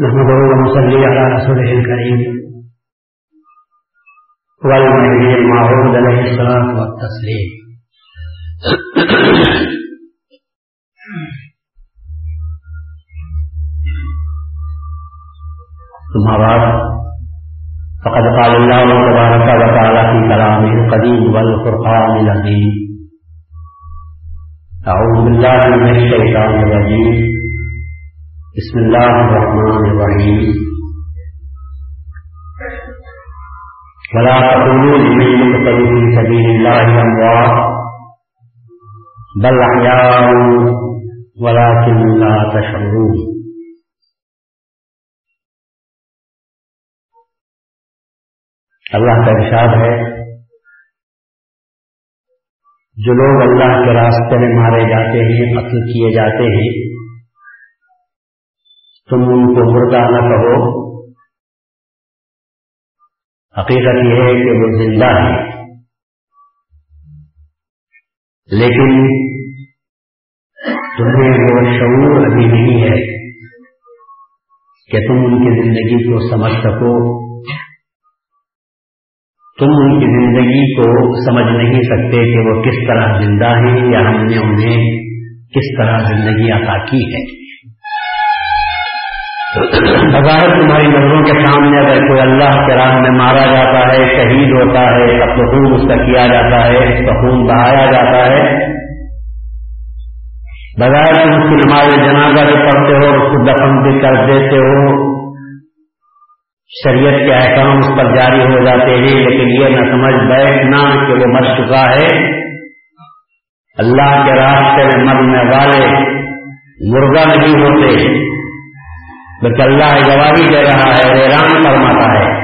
نحمده ونصلي على رسوله الكريم والنبي المعروض عليه الصلاة والتسليم ثم بعد، فقد قال الله تبارك وتعالى في كلامه القديم والفرقان العظيم أعوذ بالله من الشيطان الرجيم بسم الله الرحمن الرحيم ولا تقولوا لمن يقتل في سبيل الله أموات، بل أحياء، ولكن لا تشعرون. اللہ کا ارشاد ہے، جو لوگ اللہ کے راستے میں مارے جاتے ہیں، قتل کیے جاتے ہیں تم ان کو مردہ نہ کہو۔ حقیقت یہ ہے کہ وہ زندہ ہے۔ لیکن تمہیں وہ شعور ابھی نہیں ہے کہ تم ان کی زندگی کو سمجھ سکو۔ تم ان کی زندگی کو سمجھ نہیں سکتے کہ وہ کس طرح زندہ ہیں یا ہم نے انہیں کس طرح زندگی عطا کی ہے۔ بظاہر تمہاری نظروں کے سامنے اگر کوئی اللہ کے راہ میں مارا جاتا ہے، شہید ہوتا ہے اب خون اس کا کیا جاتا ہے، اس کا خون بہایا جاتا ہے۔ بغیر تم اس کی نماز جنازہ بھی پڑھتے ہو اس کو دفن بھی کر دیتے ہو۔ شریعت کے احکام اس پر جاری ہو جاتے ہیں، لیکن یہ نہ سمجھ بیٹھنا کہ وہ مر چکا ہے۔ اللہ کے راستے میں مرنے والے مرغا نہیں ہوتے۔ بلکہ اللہ گواہی دے رہا ہے، حیران فرماتا ہے۔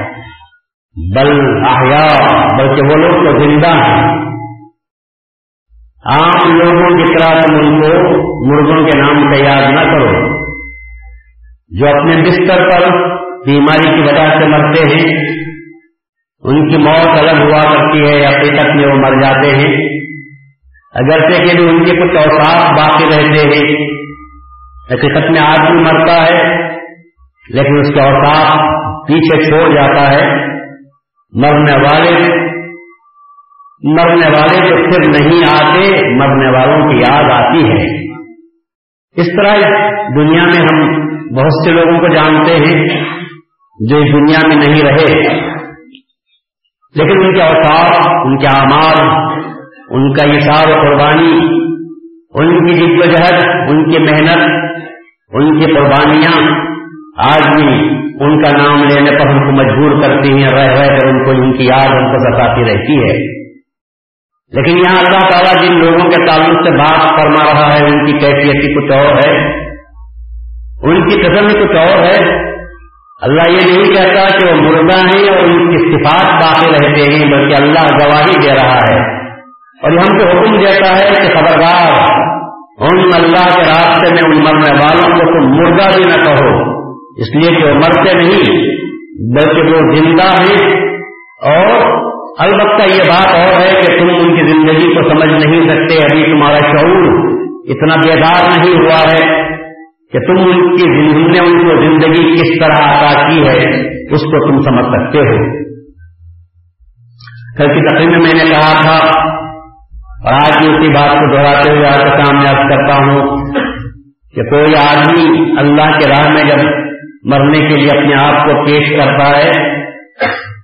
بل آیا بلکہ وہ لوگ تو زندہ ہیں۔ عام لوگوں کی طرح تم ان کو مرغوں کے نام سے یاد نہ کرو۔ جو اپنے بستر پر بیماری کی وجہ سے مرتے ہیں، ان کی موت الگ ہوا کرتی ہے، یا حقیقت میں وہ مر جاتے ہیں۔ اگر سے کہ ان کے کچھ اوساف باقی رہتے ہیں، حقیقت میں آدمی مرتا ہے لیکن اس کے اوساف پیچھے چھوڑ جاتا ہے۔ مرنے والے مرنے والے جو پھر نہیں آتے، مرنے والوں کی یاد آتی ہے۔ اس طرح دنیا میں ہم بہت سے لوگوں کو جانتے ہیں جو اس دنیا میں نہیں رہے۔ لیکن ان کے اوساف ان کے اعمال، ان کا اشار و قربانی، ان کی جد و جہد، ان کی محنت، ان کی قربانیاں آج بھی ان کا نام لینے پر ہم کو مجبور کرتی ہیں رہ رہ کر ان کو ان کی یاد ان کو بتاتی رہتی ہے۔ لیکن یہاں اللہ تعالیٰ جن لوگوں کے تعلق سے بات فرما رہا ہے، ان کی کیفیت کچھ اور ہے۔ ان کی قسم کچھ اور ہے۔ اللہ یہ نہیں کہتا کہ وہ مردہ ہیں اور ان کی صفات باقی رہتے ہیں، بلکہ اللہ گواہی دے رہا ہے۔ اور یہ ہم کو حکم دیتا ہے کہ خبردار ان اللہ کے راستے میں ان مرنے والوں کو تم مردہ بھی نہ کہو۔ اس لیے کہ وہ مرتے نہیں، بلکہ وہ زندہ ہیں۔ اور البتہ یہ بات اور ہے کہ تم ان کی زندگی کو سمجھ نہیں سکتے، ابھی تمہارا شعور اتنا بیدار نہیں ہوا ہے کہ تم ان کی زندگی نے ان کو زندگی کس طرح عطا کی ہے، اس کو تم سمجھ سکتے ہو۔ کل کی تقریب میں میں نے کہا تھا، اور آج بھی اسی بات کو دہراتے ہوئے آپ کے سامنے کرتا ہوں کہ کوئی آدمی اللہ کے راہ میں جب مرنے کے لیے اپنے آپ کو پیش کرتا ہے،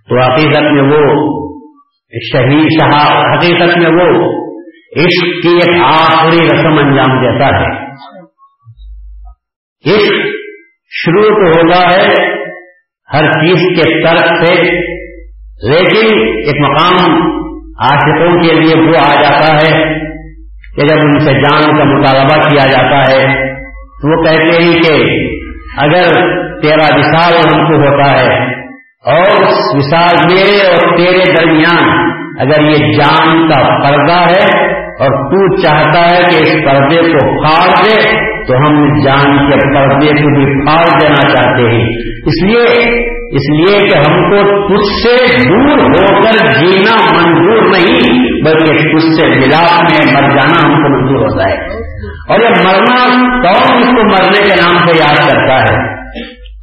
تو حقیقت میں وہ شہید شاہ حقیقت میں وہ عشق کی ایک آخری رسم انجام دیتا ہے۔ عشق شروع تو ہوتا ہے ہر چیز کے طرف سے، لیکن ایک مقام عاشقوں کے لیے وہ آ جاتا ہے کہ جب ان سے جان کا مطالبہ کیا جاتا ہے، تو وہ کہتے ہیں کہ اگر تیرا وشال ہم کو ہوتا ہے۔ اور وشال میرے اور تیرے درمیان اگر یہ جان کا پردہ ہے اور تو چاہتا ہے کہ اس پردے کو پھاڑ دے، تو ہم جان کے پردے کو بھی پھاڑ دینا چاہتے ہیں۔ اس لیے اس لیے کہ ہم کو تجھ سے دور ہو کر جینا منظور نہیں، بلکہ تجھ سے ملاپ میں مر جانا ہم کو منظور ہوتا ہے۔ اور یہ مرنا کون اس کو مرنے کے نام سے یاد کرتا ہے؟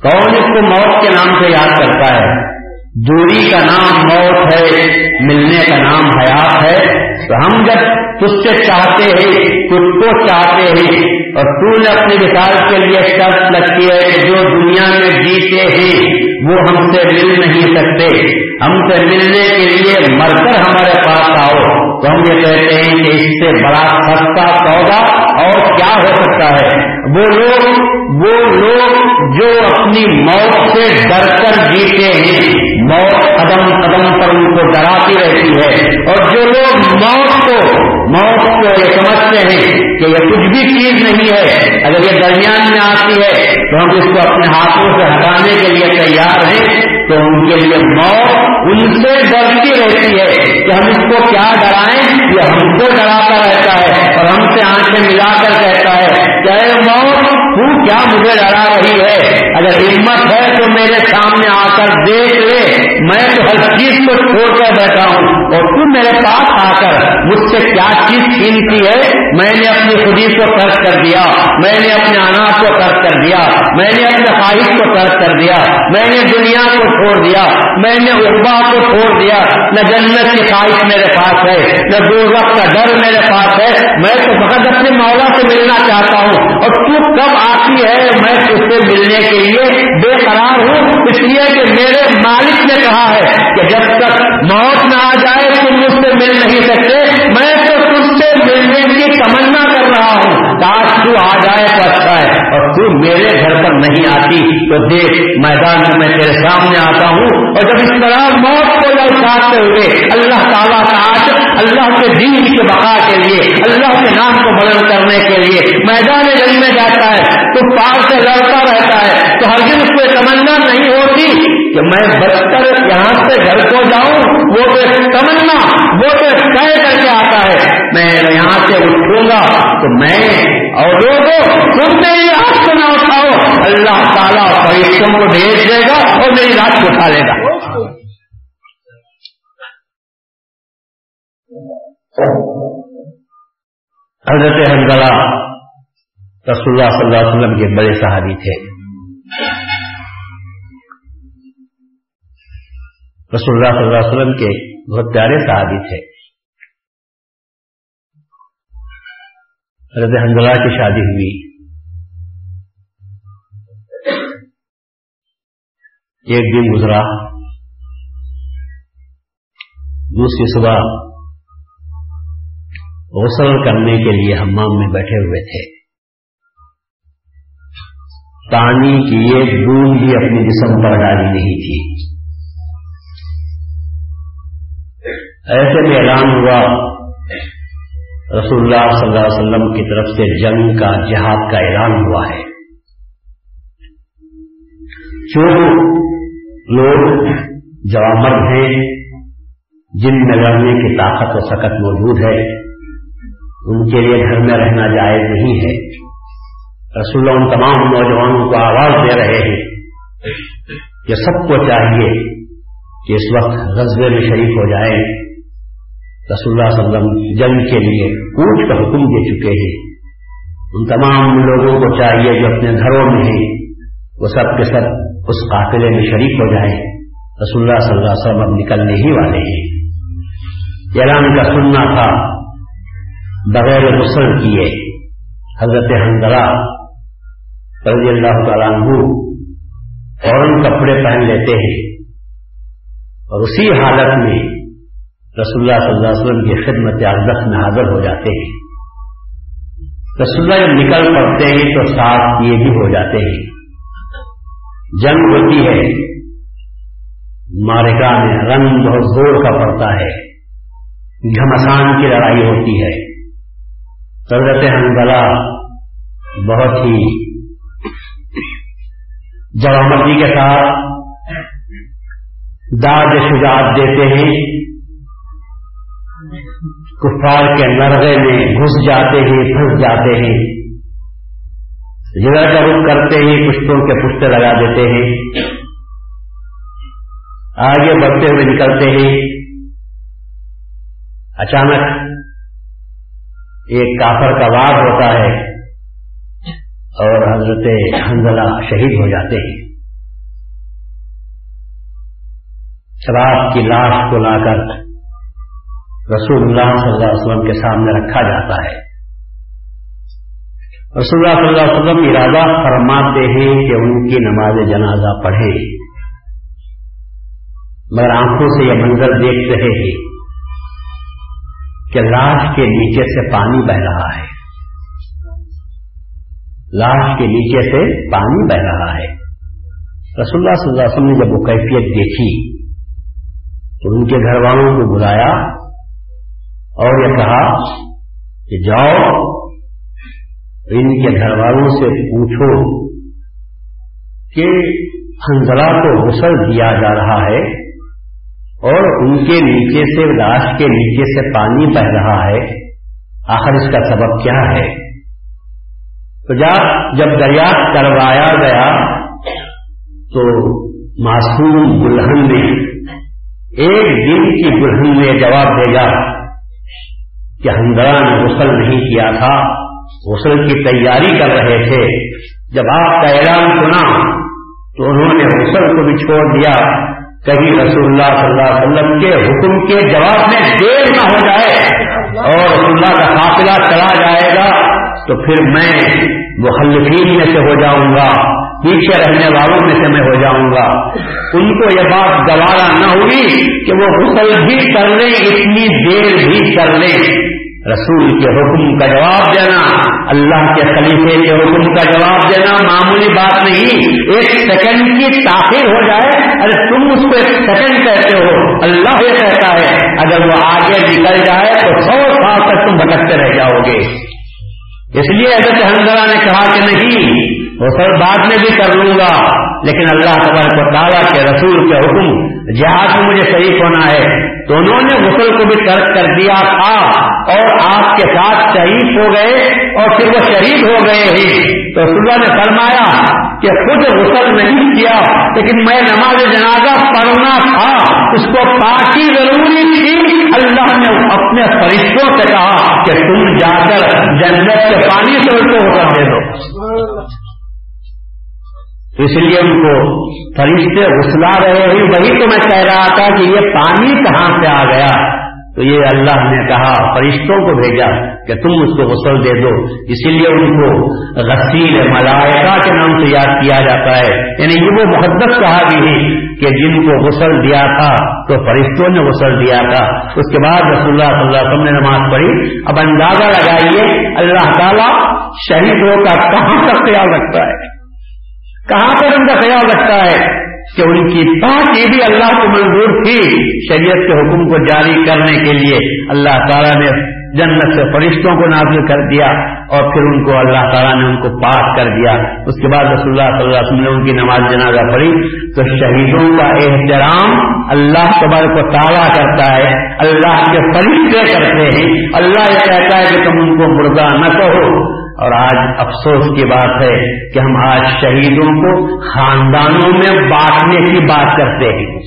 کون اس کو موت کے نام سے یاد کرتا ہے؟ دوری کا نام موت ہے۔ ملنے کا نام حیات ہے، تو ہم جب تجھ سے چاہتے ہیں، خود کو چاہتے ہیں، اور تو نے اپنی مثال کے لیے شرط لگتی ہے کہ جو دنیا میں جیتے ہیں، وہ ہم سے مل نہیں سکتے۔ ہم سے ملنے کے لیے مر کر ہمارے پاس آؤ۔ تو ہم یہ کہتے ہیں کہ اس سے بڑا سستا سودا اور کیا ہو سکتا ہے؟ وہ لوگ وہ لوگ جو اپنی موت سے ڈر کر جیتے ہیں۔ موت قدم قدم پر ان کو ڈراتی رہتی ہے۔ اور جو لوگ موت کو موت کو یہ سمجھتے ہیں کہ یہ کچھ بھی چیز نہیں ہے۔ اگر یہ درمیان میں آتی ہے تو ہم اس کو اپنے ہاتھوں سے ہٹانے کے لیے تیار ہیں، تو ان کے لیے موت ان سے ڈرتی رہتی ہے کہ ہم اس کو کیا ڈرائیں؟ یہ ہم کو ڈراتا رہتا ہے اور ہم سے آنکھیں ملا کر کہتا ہے کہ موت تو کیا مجھے ڈرا رہی ہے؟ اگر ہمت ہے تو میرے سامنے آ کر دیکھ لے، میں تو ہر چیز کو چھوڑ کر بیٹھا ہوں۔ اور تم میرے پاس آ کر مجھ سے کیا چیز چھینتی ہے؟ میں نے اپنی خودی کو ترک کر دیا، میں نے اپنے اناج کو ترک کر دیا، میں نے اپنے خواہش کو ترک کر دیا، میں نے دنیا کو چھوڑ دیا، میں نے اربا کو چھوڑ دیا۔ نہ جنت کی خواہش میرے پاس ہے، نہ دو کا ڈر میرے پاس ہے۔ میں تو فقط اپنے مولا سے ملنا چاہتا ہوں۔ اور تو کب آتی ہے، میں اس سے ملنے کے لیے بے قرار ہوں۔ اس لیے کہ میرے مالک نے کہا ہے کہ جب تک موت نہ آ جائے، تم مجھ سے مل نہیں سکتے۔ میں تو تم سے ملنے کی تمنا کاش تو آ جائے تو اچھا ہے۔ اور تو میرے گھر پر نہیں آتی، تو دیکھ، میدان میں تیرے سامنے آتا ہوں۔ اور جب اس طرح موت کو لوٹاتے ہوئے اللہ تعالیٰ کا آج اللہ کے دین کے بقا کے لیے، اللہ کے نام کو بلند کرنے کے لیے میدان جنگ میں جاتا ہے، تو پار سے لڑتا رہتا ہے۔ تو ہر دن اس کو تمنا نہیں ہوتی کہ میں بچ کر یہاں سے گھر کو جاؤں۔ وہ تو تمنا، وہ تو طے کر کے آتا ہے۔ میں یہاں سے اٹھوں گا تو میں اور لوگوں، تم میری آگ کو نہ اٹھاؤ۔ اللہ تعالیٰ فرشتوں کو بھیج دے گا اور میری رات کو اٹھا لے گا۔ حضرت حنگلہ رسول اللہ صلی اللہ علیہ وسلم کے بڑے صحابی تھے۔ رسول اللہ صلی اللہ علیہ وسلم کے بہت پیارے صحابی تھے۔ حضرت حنزلہ کی شادی ہوئی۔ ایک دن گزرا۔ دوسری صبح غسل کرنے کے لیے ہمام میں بیٹھے ہوئے تھے۔ پانی کی ایک بوند بھی اپنے جسم پر ڈالی نہیں تھی۔ ایسے میں اعلان ہوا، رسول اللہ صلی اللہ علیہ وسلم کی طرف سے جنگ کا، جہاد کا اعلان ہوا ہے۔ جو لوگ جوامر ہیں، جن میں لڑنے کی طاقت و سکت موجود ہے، ان کے لیے گھر میں رہنا جائز نہیں ہے۔ رسول اللہ ان تمام نوجوانوں کو آواز دے رہے ہیں کہ سب کو چاہیے کہ اس وقت غزبے میں شریک ہو جائے رسول اللہ صلی اللہ علیہ وسلم جنگ کے لیے کوچ کا حکم دے چکے ہیں۔ ان تمام لوگوں کو چاہیے جو اپنے گھروں میں ہیں، وہ سب کے سب اس قافلے میں شریک ہو جائیں۔ رسول اللہ صلی اللہ علیہ وسلم اب نکلنے ہی والے ہیں۔ اعلان کا سننا تھا، بغیر غسل کیے۔ حضرت حنزلہ رضی اللہ تعالیٰ عنہ فوراً کپڑے پہن لیتے ہیں اور اسی حالت میں رسول اللہ صلی اللہ علیہ وسلم کی خدمت اقدس میں حاضر ہو جاتے ہیں۔ رسول اللہ جب نکل پڑتے ہیں تو ساتھ یہ بھی ہو جاتے ہیں۔ جنگ ہوتی ہے۔ مارکا میں رنگ بہت زور کا پڑتا ہے۔ گھمسان کی لڑائی ہوتی ہے۔ سرگت حنگلہ بہت ہی جوامتی کے ساتھ داد شجاعت دیتے ہیں۔ کفار کے نرغے میں گھس جاتے ہیں، پھنس جاتے ہیں۔ جگہ کا رخ کرتے ہی پشتوں کے پشتے لگا دیتے ہیں۔ آگے بڑھتے ہوئے نکلتے ہیں۔ اچانک ایک کافر کا وار ہوتا ہے اور حضرت حنزلہ شہید ہو جاتے ہیں۔ شراب کی لاش کو لا کر رسول اللہ صلی اللہ علیہ وسلم کے سامنے رکھا جاتا ہے۔ رسول اللہ صلی اللہ علیہ وسلم ارادہ فرماتے ہیں کہ ان کی نماز جنازہ پڑھے مگر آنکھوں سے یہ منظر دیکھ رہے ہیں کہ لاش کے نیچے سے پانی بہ رہا ہے۔ لاش کے نیچے سے پانی بہ رہا ہے۔ رسول اللہ صلی اللہ علیہ وسلم نے جب وہ کیفیت دیکھی تو ان کے گھر والوں کو بلایا اور یہ کہا کہ جاؤ، ان کے گھر والوں سے پوچھو کہ ہنزلہ کو غسل دیا جا رہا ہے اور ان کے نیچے سے لاش کے نیچے سے پانی بہ رہا ہے، آخر اس کا سبب کیا ہے؟ تو جب دریافت کروایا گیا تو معصوم دلہن نے ایک دن کی دلہن نے جواب دے گا کہ ہندرا نے غسل نہیں کیا تھا، غسل کی تیاری کر رہے تھے۔ جب آپ کا اعلان سنا تو انہوں نے غسل کو بھی چھوڑ دیا۔ کہیں رسول اللہ صلی اللہ علیہ وسلم کے حکم کے جواب میں دیر نہ ہو جائے اور رسول اللہ کا قافلہ چلا جائے گا تو پھر میں مخلفین میں سے ہو جاؤں گا، پیچھے رہنے والوں میں سے میں ہو جاؤں گا۔ ان کو یہ بات گوارا نہ ہوئی کہ وہ غسل بھی کر لیں، اتنی دیر بھی کر لیں۔ رسول کے حکم کا جواب دینا، اللہ کے خلیفے کے حکم کا جواب دینا معمولی بات نہیں۔ ایک سیکنڈ کی تاخیر ہو جائے، ارے تم اس کو ایک سیکنڈ کہتے ہو، اللہ یہ کہتا ہے، اگر وہ آگے نکل جائے تو سو سال تک تم بھٹکتے رہ جاؤ گے۔ اس لیے حضرت حنزلہ نے کہا کہ نہیں وہ سر بعد میں بھی کر لوں گا، لیکن اللہ تبارک و تعالیٰ کے رسول کے حکم جہاز میں مجھے شریک ہونا ہے۔ تو انہوں نے غسل کو بھی ترک کر دیا تھا اور آپ کے ساتھ شہید ہو گئے اور پھر وہ شہید ہو گئے ہی۔ تو اللہ نے فرمایا کہ خود غسل نہیں کیا، لیکن میں نماز جنازہ پڑھنا تھا، اس کو پارٹی ضروری تھی۔ اللہ نے اپنے فرشتوں سے کہا کہ تم جا کر جنت کے پانی سے اس کو کر دے دو۔ اس لیے ان کو فرشتے غسلا رہے ہیں۔ وہی تو میں کہہ رہا تھا کہ یہ پانی کہاں سے آ گیا؟ تو یہ اللہ نے کہا، فرشتوں کو بھیجا کہ تم اس کو غسل دے دو۔ اسی لیے ان کو غسیل ملائکہ کے نام سے یاد کیا جاتا ہے۔ یعنی یہ وہ محدت کہا بھی ہے کہ جن کو غسل دیا تھا، تو فرشتوں نے غسل دیا تھا۔ اس کے بعد رسول اللہ صلی اللہ علیہ وسلم نے نماز پڑھی۔ اب اندازہ لگائیے، اللہ تعالیٰ شہیدوں کا کہاں تک خیال رکھتا ہے؟ کہاں پر ان کا خیال رکھتا ہے کہ ان کی بات یہ بھی اللہ کو منظور تھی شریعت کے حکم کو جاری کرنے کے لیے اللہ تعالیٰ نے جنت سے فرشتوں کو نازل کر دیا اور پھر ان کو اللہ تعالیٰ نے ان کو پاک کر دیا۔ اس کے بعد رسول اللہ صلی اللہ علیہ وسلم نے ان کی نماز جنازہ پڑھی۔ تو شہیدوں کا احترام اللہ قبر کو تازہ کرتا ہے۔ اللہ کے فرشتے کرتے ہیں۔ اللہ یہ کہتا ہے کہ تم ان کو مردہ نہ کہو۔ اور آج افسوس کی بات ہے کہ ہم آج شہیدوں کو خاندانوں میں بانٹنے کی بات کرتے ہیں۔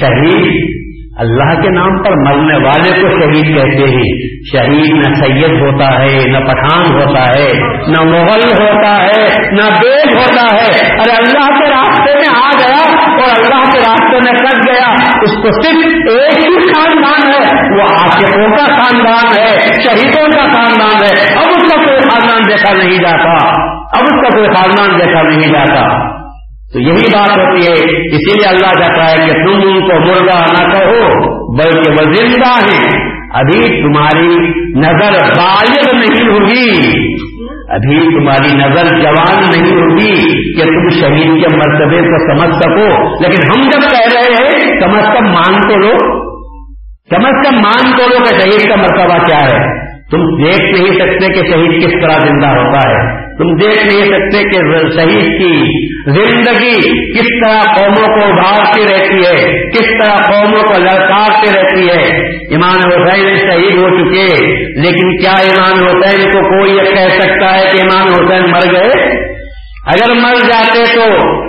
شہید اللہ کے نام پر مرنے والے کو شہید کہتے ہیں۔ شہید نہ سید ہوتا ہے، نہ پٹھان ہوتا ہے، نہ مغل ہوتا ہے، نہ بیگ ہوتا ہے۔ ارے اللہ کے راستے میں آ گیا اور اللہ کے راستے میں کٹ گیا، اس کو صرف ایک ہی خاندان ہے، وہ آشقوں کا خاندان ہے، شہیدوں کا خاندان ہے۔ اب اس کا کوئی خاندان دیکھا نہیں جاتا۔ اب اس کا کوئی خاندان دیکھا نہیں جاتا۔ تو یہی بات ہوتی ہے۔ اسی لیے اللہ کہتا ہے کہ تم ان کو مردہ نہ کہو، بلکہ وہ زندہ ہیں۔ ابھی تمہاری نظر بالغ نہیں ہوگی۔ ابھی تمہاری نظر جوان نہیں ہوگی کہ تم شہید کے مرتبے کو سمجھ سکو۔ لیکن ہم جب کہہ رہے ہیں، کم از کم مان تو لو۔ کم از کم مان تو لو کہ شہید کا مرتبہ کیا ہے۔ تم دیکھ نہیں سکتے کہ شہید کس طرح زندہ ہوتا ہے۔ تم دیکھ نہیں سکتے کہ شہید کی زندگی کس طرح قوموں کو ابھارتی رہتی ہے، کس طرح قوموں کو لڑکاتے رہتی ہے۔ ایمان حسین شہید ہو چکے، لیکن کیا ایمان حسین کو کوئی یہ کہہ سکتا ہے کہ ایمان حسین مر گئے؟ اگر مر جاتے تو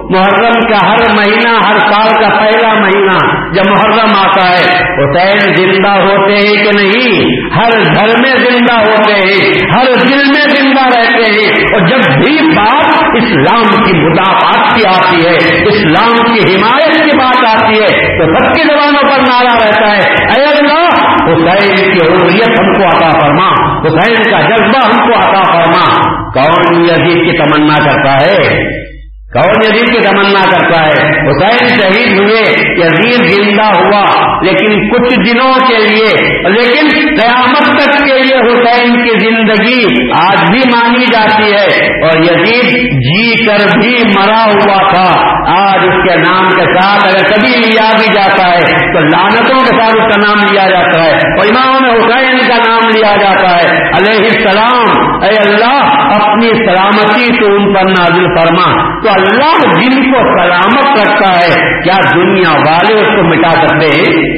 محرم کا ہر مہینہ، ہر سال کا پہلا مہینہ جب محرم آتا ہے حسین زندہ ہوتے ہیں کہ نہیں؟ ہر گھر میں زندہ ہوتے ہیں، ہر دل میں زندہ رہتے ہیں۔ اور جب بھی بات اسلام کی مدافعات کی آتی ہے، اسلام کی حمایت کی بات جاتی ہے، تو سب کی زبانوں پر نعرہ رہتا ہے۔ اے اللہ حسین کی عروریت ہم کو عطا فرما۔ حسین کا جذبہ ہم کو عطا فرما۔ کون یزید کی تمنا کرتا ہے؟ کون یزید کی تمنا کرتا ہے؟ حسین شہید ہوئے، یزید زندہ ہوا، لیکن کچھ دنوں کے لیے، لیکن قیامت تک کے لیے حسین کی زندگی آج بھی مانی جاتی ہے۔ اور یزید جی کر بھی مرا ہوا تھا۔ آج اس کے نام کے ساتھ اگر کبھی لیا بھی جاتا ہے، تو لانتوں کے ساتھ اس کا نام لیا جاتا ہے۔ اور امام حسین کا نام لیا جاتا ہے۔ علیہ السلام، اے اللہ، اپنی سلامتی تو ان پر نازل فرما۔ تو اللہ اللہ جن کو سلامت رکھتا ہے، کیا دنیا والے اس کو مٹا سکتے ہیں؟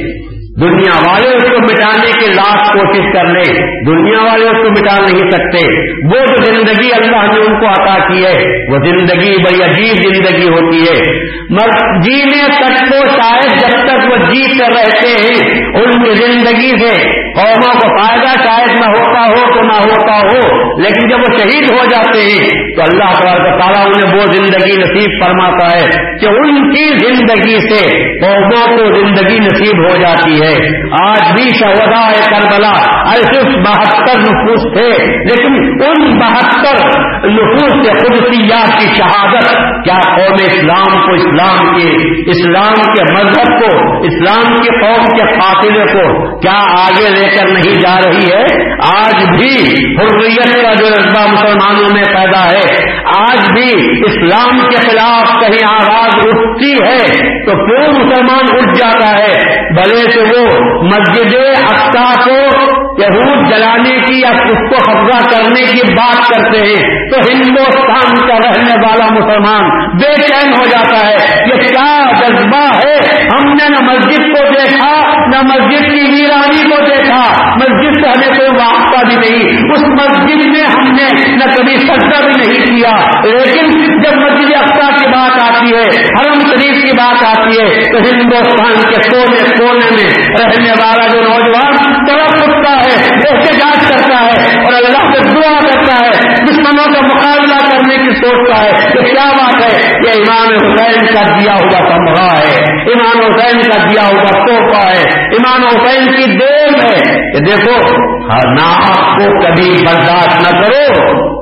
دنیا والے اس کو مٹانے کی لاکھ کوشش کر لیں، دنیا والے اس کو مٹا نہیں سکتے۔ وہ جو زندگی اللہ نے ان کو عطا کی ہے، وہ زندگی بڑی عجیب زندگی ہوتی ہے۔ جینے تک کو شاید جب تک وہ جیتے رہتے ہیں، ان کی زندگی سے قوموں کو فائدہ شاید نہ ہوتا ہو تو نہ ہوتا ہو، لیکن جب وہ شہید ہو جاتے ہیں، تو اللہ تعالیٰ انہیں وہ زندگی نصیب فرماتا ہے کہ ان کی زندگی سے قوموں کو زندگی نصیب ہو جاتی ہے۔ آج بھی شہدا کربلا ایسے بہتر نفوس تھے، لیکن ان بہتر نفوس سے قدسیات کی شہادت، کیا قوم اسلام کو اسلام کے اسلام کے مذہب کو، اسلام کے قوم کے قاتلے کو، کیا آگے لے کر نہیں جا رہی ہے، آج بھی حریت کا جو جذبہ مسلمانوں میں پیدا ہے، آج بھی اسلام کے خلاف کہیں آواز اٹھتی ہے تو کیوں مسلمان اٹھ جاتا ہے؟ بھلے سے وہ مسجد اقسا کو یہود جلانے کی یا اس کو قبضہ کرنے کی بات کرتے ہیں تو ہندوستان کا رہنے والا مسلمان بے چین ہو جاتا ہے۔ یہ کیا جذبہ ہے؟ ہم نے نہ مسجد کو دیکھا، نہ مسجد کی ویرانی کو دیکھا۔ مسجد سے ہمیں کوئی واسطہ بھی نہیں۔ اس مسجد میں ہم نے نہ کبھی سجدہ بھی نہیں کیا۔ لیکن جب مسجد افسا کی بات آتی ہے حرم شریف کی تو ہندوستان کے کونے کونے میں رہنے والا جو نوجوان طرف اٹھتا ہے، احتجاج کرتا ہے اور اللہ سے دعا کرتا ہے، دشمنوں کا مقابلہ کرنے کی سوچتا ہے کہ کیا بات ہے؟ یہ امام حسین کا دیا ہوا کمرہ ہے، امام حسین کا دیا ہوا توحفہ ہے، امام حسین کی دیر ہے۔ کہ دیکھو نہ آپ کو کبھی برداشت نہ کرو۔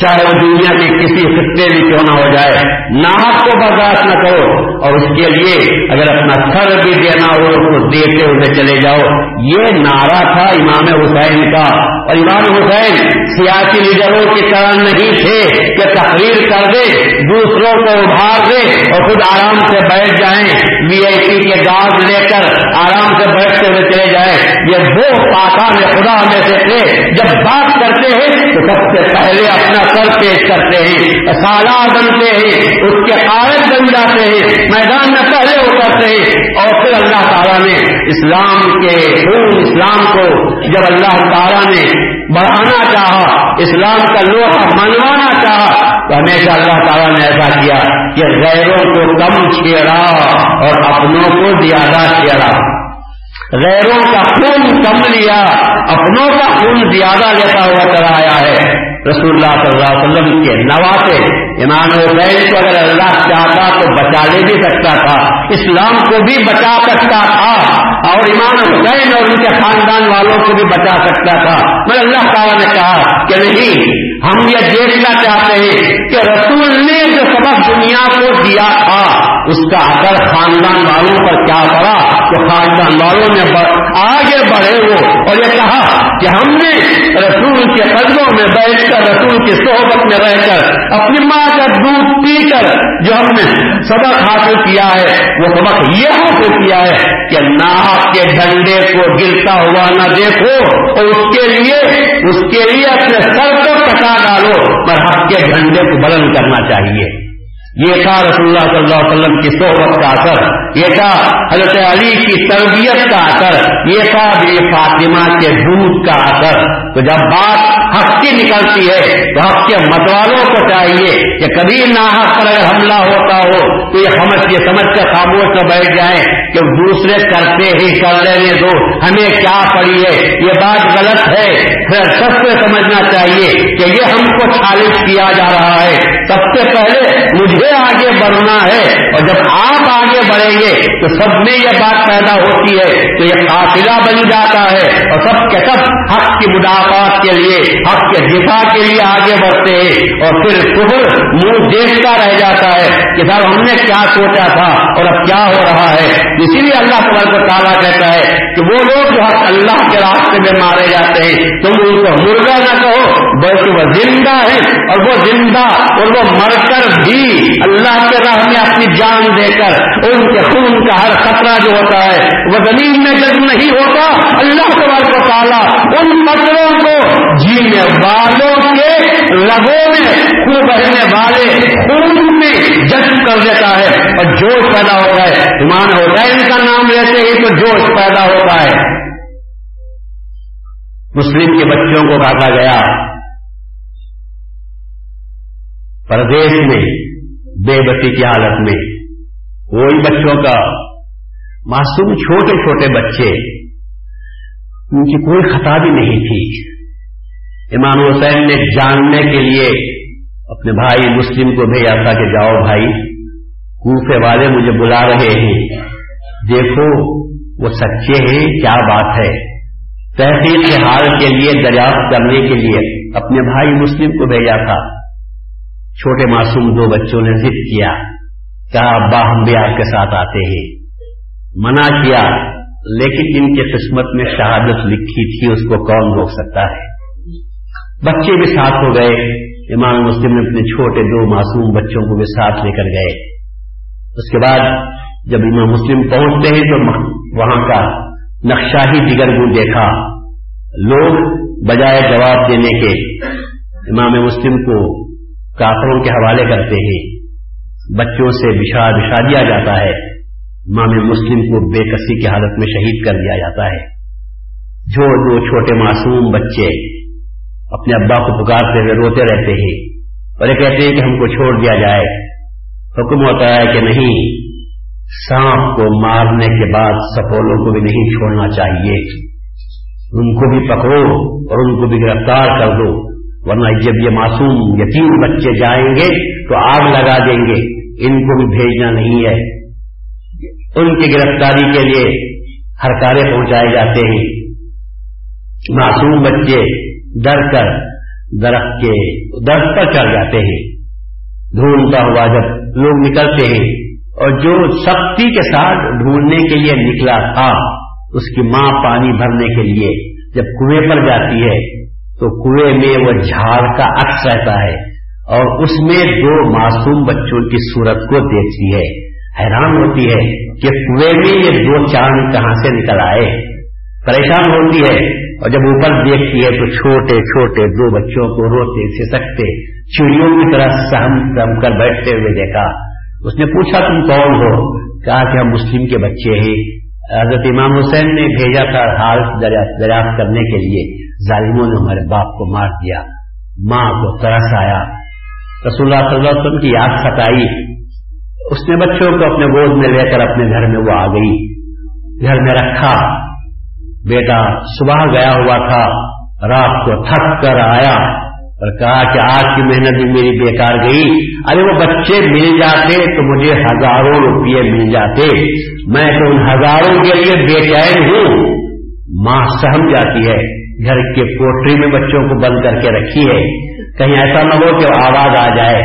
چاہے وہ دنیا کے کسی خطے بھی کیوں نہ ہو جائے ناحک کو برداشت نہ کرو۔ اور اس کے لیے اگر اپنا سر بھی دینا ہو تو دیتے ہوئے چلے جاؤ۔ یہ نعرہ تھا امام حسین کا۔ اور امام حسین سیاسی لیڈروں کی طرح نہیں تھے کہ تقریر کر دے، دوسروں کو ابھار دے اور خود آرام سے بیٹھ جائیں۔ وی آئی پی کے گارڈ لے کر آرام سے بیٹھتے ہوئے چلے جائیں۔ یہ وہ پاکا میں خدا میں سے تھے۔ جب بات کرتے ہیں تو سب سے پہلے اپنا سر پیش کرتے ہیں۔ سالار بنتے ہیں، اس کے قائد بن جاتے ہیں۔ میدان میں پہلے اترتے ہیں اور پھر اللہ تعالیٰ نے اسلام کے خون اسلام کو جب اللہ تعالیٰ نے بڑھانا چاہا، اسلام کا لوہا منوانا چاہا، تو ہمیشہ اللہ تعالیٰ نے ایسا کیا کہ غیروں کو کم چھیڑا اور اپنوں کو زیادہ چھیڑا۔ غیروں کا خون کم لیا، اپنوں کا خون زیادہ لیتا ہوا چلا آیا ہے۔ رسول اللہ صلی اللہ علیہ وسلم کے نواسے امام حسین کو اگر اللہ چاہتا تو بچا لے بھی سکتا تھا، اسلام کو بھی بچا سکتا تھا اور امام حسین اور ان کے خاندان والوں کو بھی بچا سکتا تھا۔ مگر اللہ تعالیٰ نے کہا کہ نہیں، ہم یہ دیکھنا چاہتے ہیں کہ رسول نے جو سبق دنیا کو دیا تھا اس کا اثر خاندان والوں پر کیا پڑا تو خاندان والوں نے آگے بڑھے وہ اور یہ کہا کہ ہم نے رسول کے قدموں میں بیٹھ کر رسول کی صحبت میں رہ کر اپنی ماں کا دودھ پی کر جو ہم نے سبق حاصل کیا ہے، وہ سبق یہ حاصل کیا ہے کہ ناحق کے ڈنڈے کو گرتا ہوا نہ دیکھو اور اس کے لیے اس کے لیے اپنے سر کو کٹا ڈالو پر حق کے جھنڈے کو بلند کرنا چاہیے۔ یہ تھا رسول اللہ صلی اللہ علیہ وسلم کی صحبت کا اثر، یہ تھا حضرت علی کی تربیت کا اثر، یہ تھا بے فاطمہ کے دودھ کا اثر۔ تو جب بات حق کی نکلتی ہے، تو حق کے متوالوں کو چاہیے کہ کبھی نہ پر اگر حملہ ہوتا ہو، تو یہ سمجھ یہ سمجھ کر خاموش کر بیٹھ جائیں کہ دوسرے کرتے ہی کر لینے دو۔ ہمیں کیا پڑی ہے؟ یہ بات غلط ہے۔ پھر سب سے سمجھنا چاہیے کہ یہ ہم کو خالص کیا جا رہا ہے۔ سب سے پہلے مجھے آگے بڑھنا ہے اور جب آپ آگے بڑھیں گے تو سب میں یہ بات پیدا ہوتی ہے تو یہ قافلہ بن جاتا ہے اور سب کے سب حق کی مدافعات کے لیے، حق کے دفاع کے لیے آگے بڑھتے ہیں اور پھر کبر منہ دیکھتا رہ جاتا ہے کہ سر ہم نے کیا سوچا تھا اور اب کیا ہو رہا ہے۔ اسی لیے اللہ تبارک کو تعالیٰ کہتا ہے کہ وہ لوگ جو اللہ کے راستے میں مارے جاتے ہیں، تم ان کو مردہ نہ کہو، بلکہ وہ زندہ ہے اور وہ زندہ اور وہ مر کر بھی اللہ کے راہ میں اپنی جان دے کر ان کے خون کا ہر خطرہ جو ہوتا ہے، وہ زمین میں جب نہیں ہوتا، اللہ تبارک کو تعالیٰ ان مطلوں کو جینے والوں کے لبوں میں خوب بہنے والے خون میں جذب کر دیتا ہے۔ اور جوش پیدا ہوتا ہے۔ ایمان ہوتا ہے، ان کا نام لیتے ہی تو جوش پیدا ہوتا ہے۔ مسلم کے بچوں کو کہا گیا، پردیش میں بے بسی کی حالت میں۔ کوئی بچوں کا معصوم چھوٹے چھوٹے بچے۔ ان کی کوئی خطا بھی نہیں تھی۔ امام حسین نے جاننے کے لیے اپنے بھائی مسلم کو بھیجا تھا کہ جاؤ بھائی، کوفے والے مجھے بلا رہے ہیں۔ دیکھو، وہ سچے ہیں، کیا بات ہے۔ تحقیق کے حال کے لیے، دریافت کرنے کے لیے اپنے بھائی مسلم کو بھیجا تھا۔ چھوٹے معصوم دو بچوں نے ضد کیا۔ کہا، ابا، ہم بھی آپ کے ساتھ آتے ہیں۔ منع کیا، لیکن ان کی قسمت میں شہادت لکھی تھی، اس کو کون روک سکتا ہے؟ بچے بھی ساتھ ہو گئے۔ امام مسلم نے اپنے چھوٹے دو معصوم بچوں کو بھی ساتھ لے کر گئے۔ اس کے بعد جب امام مسلم پہنچتے ہیں، تو وہاں کا نقشہ ہی دیگر گو دیکھا۔ لوگ بجائے جواب دینے کے امام مسلم کو کافروں کے حوالے کرتے ہیں۔ بچوں سے بچھا بچھا دیا جاتا ہے۔ امام مسلم کو بے کسی کی حالت میں شہید کر دیا جاتا ہے۔ جو دو چھوٹے معصوم بچے اپنے ابا کو پکارتے ہوئے روتے رہتے ہیں اور یہ کہتے ہیں کہ ہم کو چھوڑ دیا جائے۔ حکم ہوتا ہے کہ نہیں، سانپ کو مارنے کے بعد سپولوں کو بھی نہیں چھوڑنا چاہیے۔ ان کو بھی پکڑو اور ان کو بھی گرفتار کر دو۔ ورنہ جب یہ معصوم یتیم بچے جائیں گے تو آگ لگا دیں گے، ان کو بھی بھیجنا نہیں ہے۔ ان کی گرفتاری کے لیے ہرکارے پہنچائے جاتے ہیں۔ معصوم بچے ڈر کر درخت کے درخت پر چڑھ جاتے ہیں۔ ڈھونڈتا ہوا جب لوگ نکلتے ہیں اور جو سختی کے ساتھ ڈھونڈنے کے لیے نکلا تھا، اس کی ماں پانی بھرنے کے لیے جب کنویں پر جاتی ہے تو کنویں میں وہ جھاڑ کا عکس رہتا ہے اور اس میں دو معصوم بچوں کی صورت کو دیکھتی ہے۔ حیران ہوتی ہے کہ کنویں میں یہ دو چاند کہاں سے نکل آئے۔ پریشان ہوتی ہے اور جب اوپر دیکھتی ہے تو چھوٹے چھوٹے دو بچوں کو روتے سکتے چڑیوں کی طرح سہم سہم کر بیٹھتے ہوئے دیکھا۔ اس نے پوچھا تم کون ہو؟ کہا کہ ہم مسلم کے بچے ہیں۔ حضرت امام حسین نے بھیجا تھا حال دریافت کرنے کے لیے۔ ظالموں نے ہمارے باپ کو مار دیا، ماں کو ترس آیا رسول اللہ صلی اللہ علیہ وسلم کی یاد ستائی۔ اس نے بچوں کو اپنے گود میں لے کر اپنے گھر میں وہ آ گئی۔ گھر میں رکھا۔ بیٹا صبح گیا ہوا تھا، رات کو تھک کر آیا۔ اور کہا کہ آج کی محنت بھی میری بیکار گئی۔ ارے وہ بچے مل جاتے تو مجھے ہزاروں روپیے مل جاتے۔ میں تو ان ہزاروں کے لیے بے چین ہوں۔ ماں سہم جاتی ہے۔ گھر کے پوٹری میں بچوں کو بند کر کے رکھی ہے۔ کہیں ایسا نہ ہو کہ آواز آ جائے۔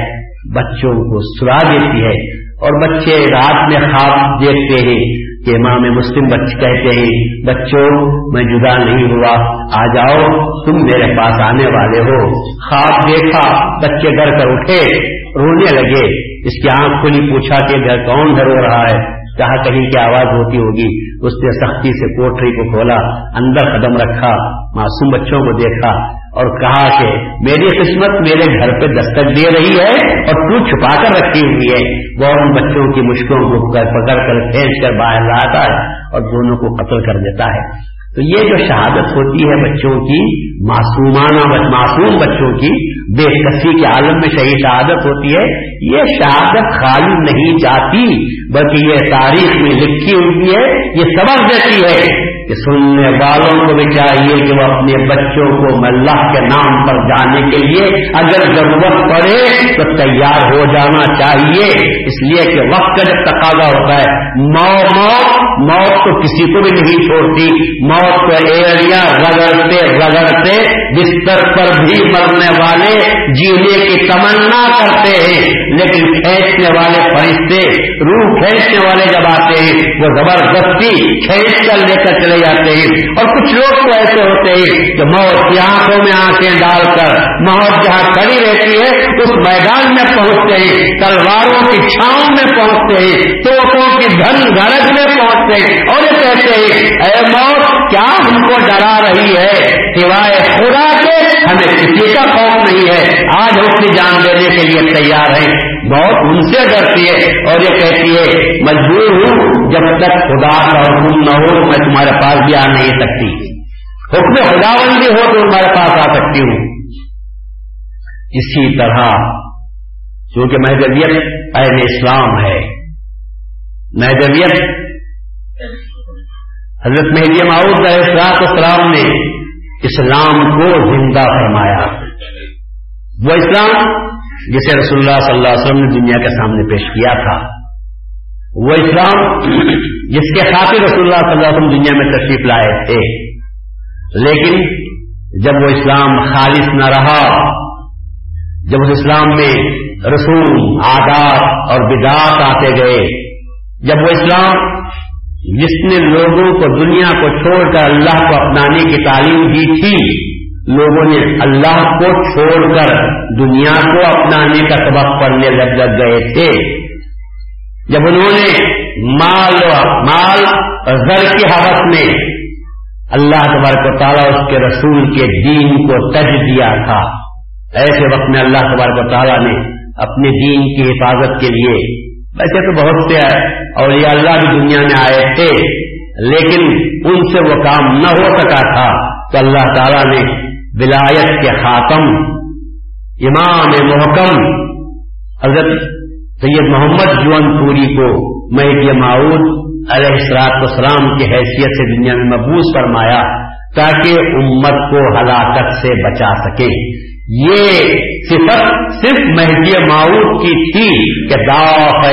بچوں کو سلا دیتی ہے۔ اور بچے رات میں خواب دیکھتے ہیں۔ کہ امام مسلم بچے کہتے ہیں، بچوں، میں جدا نہیں ہوا، آ جاؤ، تم میرے پاس آنے والے ہو. خواب دیکھا، بچے گھر کر اٹھے، رونے لگے، اس کی آنکھ کھلی، پوچھا کہ گھر کون گھر ہو رہا ہے؟ کہا کہیں کی آواز ہوتی ہوگی، اس نے سختی سے کوٹری کو کھولا، اندر قدم رکھا، معصوم بچوں کو دیکھا اور کہا کہ میری قسمت میرے گھر پہ دستک دے رہی ہے اور تو چھپا کر رکھی ہوئی ہے۔ وہ ان بچوں کی مشکلوں کو پکڑ کر کھینچ کر باہر لاتا ہے اور دونوں کو قتل کر دیتا ہے۔ تو یہ جو شہادت ہوتی ہے بچوں کی، معصومانہ معصوم بچوں کی، بے کسی کے عالم میں شہید شہادت ہوتی ہے، یہ شہادت خالی نہیں جاتی، بلکہ یہ تاریخ میں لکھی ہوئی ہے، یہ سبق دیتی ہے۔ کہ سننے والوں کو بھی چاہیے کہ وہ اپنے بچوں کو اللہ کے نام پر جانے کے لیے اگر ضرورت پڑے تو تیار ہو جانا چاہیے۔ اس لیے کہ وقت کا جب تقاضا ہوتا ہے، مو موت موت تو کسی کو بھی نہیں چھوڑتی، موت کو ایریا رگڑتے رگڑتے بستر پر بھی مرنے والے جینے کی تمنا کرتے ہیں۔ لیکن کھینچنے والے فرشتے، روح کھینچنے والے جب آتے ہیں، وہ زبردستی کھینچ کر لے کر چلے جاتے ہیں۔ اور کچھ لوگ تو ایسے ہوتے ہیں کہ موت کی آنکھوں میں آنکھیں ڈال کر موت جہاں کھڑی رہتی ہے، اس میدان میں پہنچتے ہیں، تلواروں کی چھاؤں میں پہنچتے ہیں توپوں کی دھن گرج میں پہنچتے ہیں اور یہ کہتے ہیں، اے موت، کیا ہم کو ڈرا رہی ہے؟ سوائے خدا کے ہمیں کسی کا خوف نہیں ہے۔ آج ہم اپنی جان دینے کے لیے تیار ہیں۔ بہت ان سے ڈرتی ہے اور یہ کہتی ہے، مجبور ہوں جب تک خدا کا حکم نہ ہو میں تمہارے پاس بھی آ نہیں سکتی۔ حکم خدا بندی ہو تو تمہارے پاس آ سکتی ہوں۔ اسی طرح چونکہ محدودیت اہل اسلام ہے۔ محدودیت حضرت مہدی معاؤد علیہ اسلام نے اسلام کو زندہ فرمایا۔ وہ اسلام جسے رسول اللہ صلی اللہ علیہ وسلم نے دنیا کے سامنے پیش کیا تھا۔ وہ اسلام جس کے خاطر رسول اللہ صلی اللہ علیہ وسلم دنیا میں تشریف لائے تھے۔ لیکن جب وہ اسلام خالص نہ رہا، جب اس اسلام میں رسول، آداب اور بدعات آتے گئے، جب وہ اسلام جس نے لوگوں کو دنیا کو چھوڑ کر اللہ کو اپنانے کی تعلیم دی تھی، لوگوں نے اللہ کو چھوڑ کر دنیا کو اپنانے کا سبق پڑھنے لگ لگ گئے تھے۔ جب انہوں نے مال مال زر کی حوث میں اللہ تبارک و تعالیٰ اس کے رسول کے دین کو تج دیا تھا، ایسے وقت میں اللہ تبارک و تعالیٰ نے اپنے دین کی حفاظت کے لیے ویسے تو بہت سے اور یہ اللہ بھی دنیا میں آئے تھے، لیکن ان سے وہ کام نہ ہو سکا تھا تو اللہ تعالیٰ نے ولایت کے خاتم، امام محکم، حضرت سید محمد جون پوری کو مہدی معود علیہ السلاط اسلام کی حیثیت سے دنیا میں مبوس فرمایا تاکہ امت کو ہلاکت سے بچا سکے۔ یہ صفت صرف مہدی معود کی تھی کہ داخ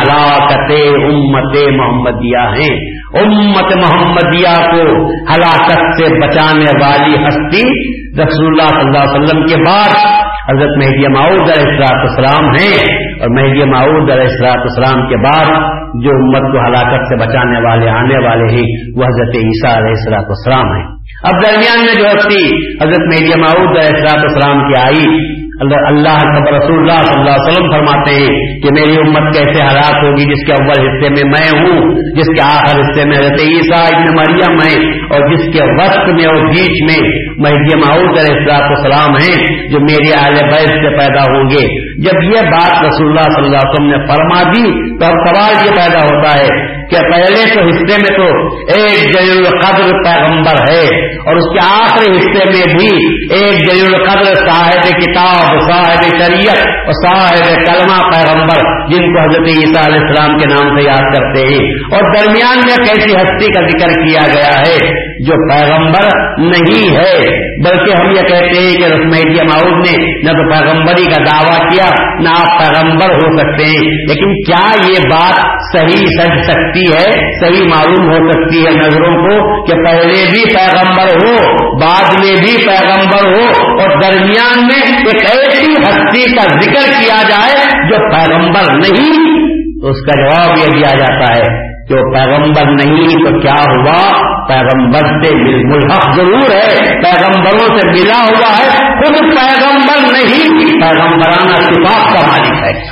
ہلاکت امت محمدیہ ہیں۔ امت محمدیہ کو ہلاکت سے بچانے والی ہستی رسول اللہ صلی اللہ علیہ وسلم کے بعد حضرت مہدی معود علیہ السلاط اسلام ہیں اور مہدی معود علیہ السلاط اسلام کے بعد جو امت کو ہلاکت سے بچانے والے، آنے والے ہیں، وہ حضرت عیسیٰ علیہ السلاط اسلام ہیں۔ اب درمیان میں جو ہستی حضرت مہدی معود علیہ السلاط اسلام کی آئی اللہ رسول اللہ صلی اللہ علیہ وسلم فرماتے ہیں کہ میری امت کیسے ہلاک ہوگی جس کے اول حصے میں میں ہوں، جس کے آخر حصے میں حضرت عیسیٰ ابن مریم ہے اور جس کے وقت میں اور بیچ میں مہدی معود علیہ السلاط السلام ہیں جو میرے اہل بیت سے پیدا ہوں گے۔ جب یہ بات رسول اللہ صلی اللہ علیہ وسلم نے فرما دی، تو اب سوال یہ پیدا ہوتا ہے کہ پہلے تو حصے میں تو ایک جلیل القدر پیغمبر ہے اور اس کے آخری حصے میں بھی ایک جلیل القدر صاحب کتاب، صاحب شریعت اور صاحب کلمہ پیغمبر جن کو حضرت عیسیٰ علیہ السلام کے نام سے یاد کرتے ہیں۔ اور درمیان میں کیسی ہستی کا ذکر کیا گیا ہے؟ جو پیغمبر نہیں ہے، بلکہ ہم یہ کہتے ہیں کہ رسم رسمیدیا معاؤد نے نہ تو پیغمبری کا دعویٰ کیا، نہ آپ پیغمبر ہو سکتے ہیں۔ لیکن کیا یہ بات صحیح سج سکتی ہے، صحیح معلوم ہو سکتی ہے نظروں کو کہ پہلے بھی پیغمبر ہو، بعد میں بھی پیغمبر ہو، اور درمیان میں ایک ایسی ہستی کا ذکر کیا جائے جو پیغمبر نہیں؟ تو اس کا جواب یہ دیا جاتا ہے کہ وہ پیغمبر نہیں تو کیا ہوا؟ پیغمبر سے ملحق ضرور ہے۔ پیغمبروں سے ملا ہوا ہے۔ خود پیغمبر نہیں، پیغمبرانہ صفات کا مالک ہے۔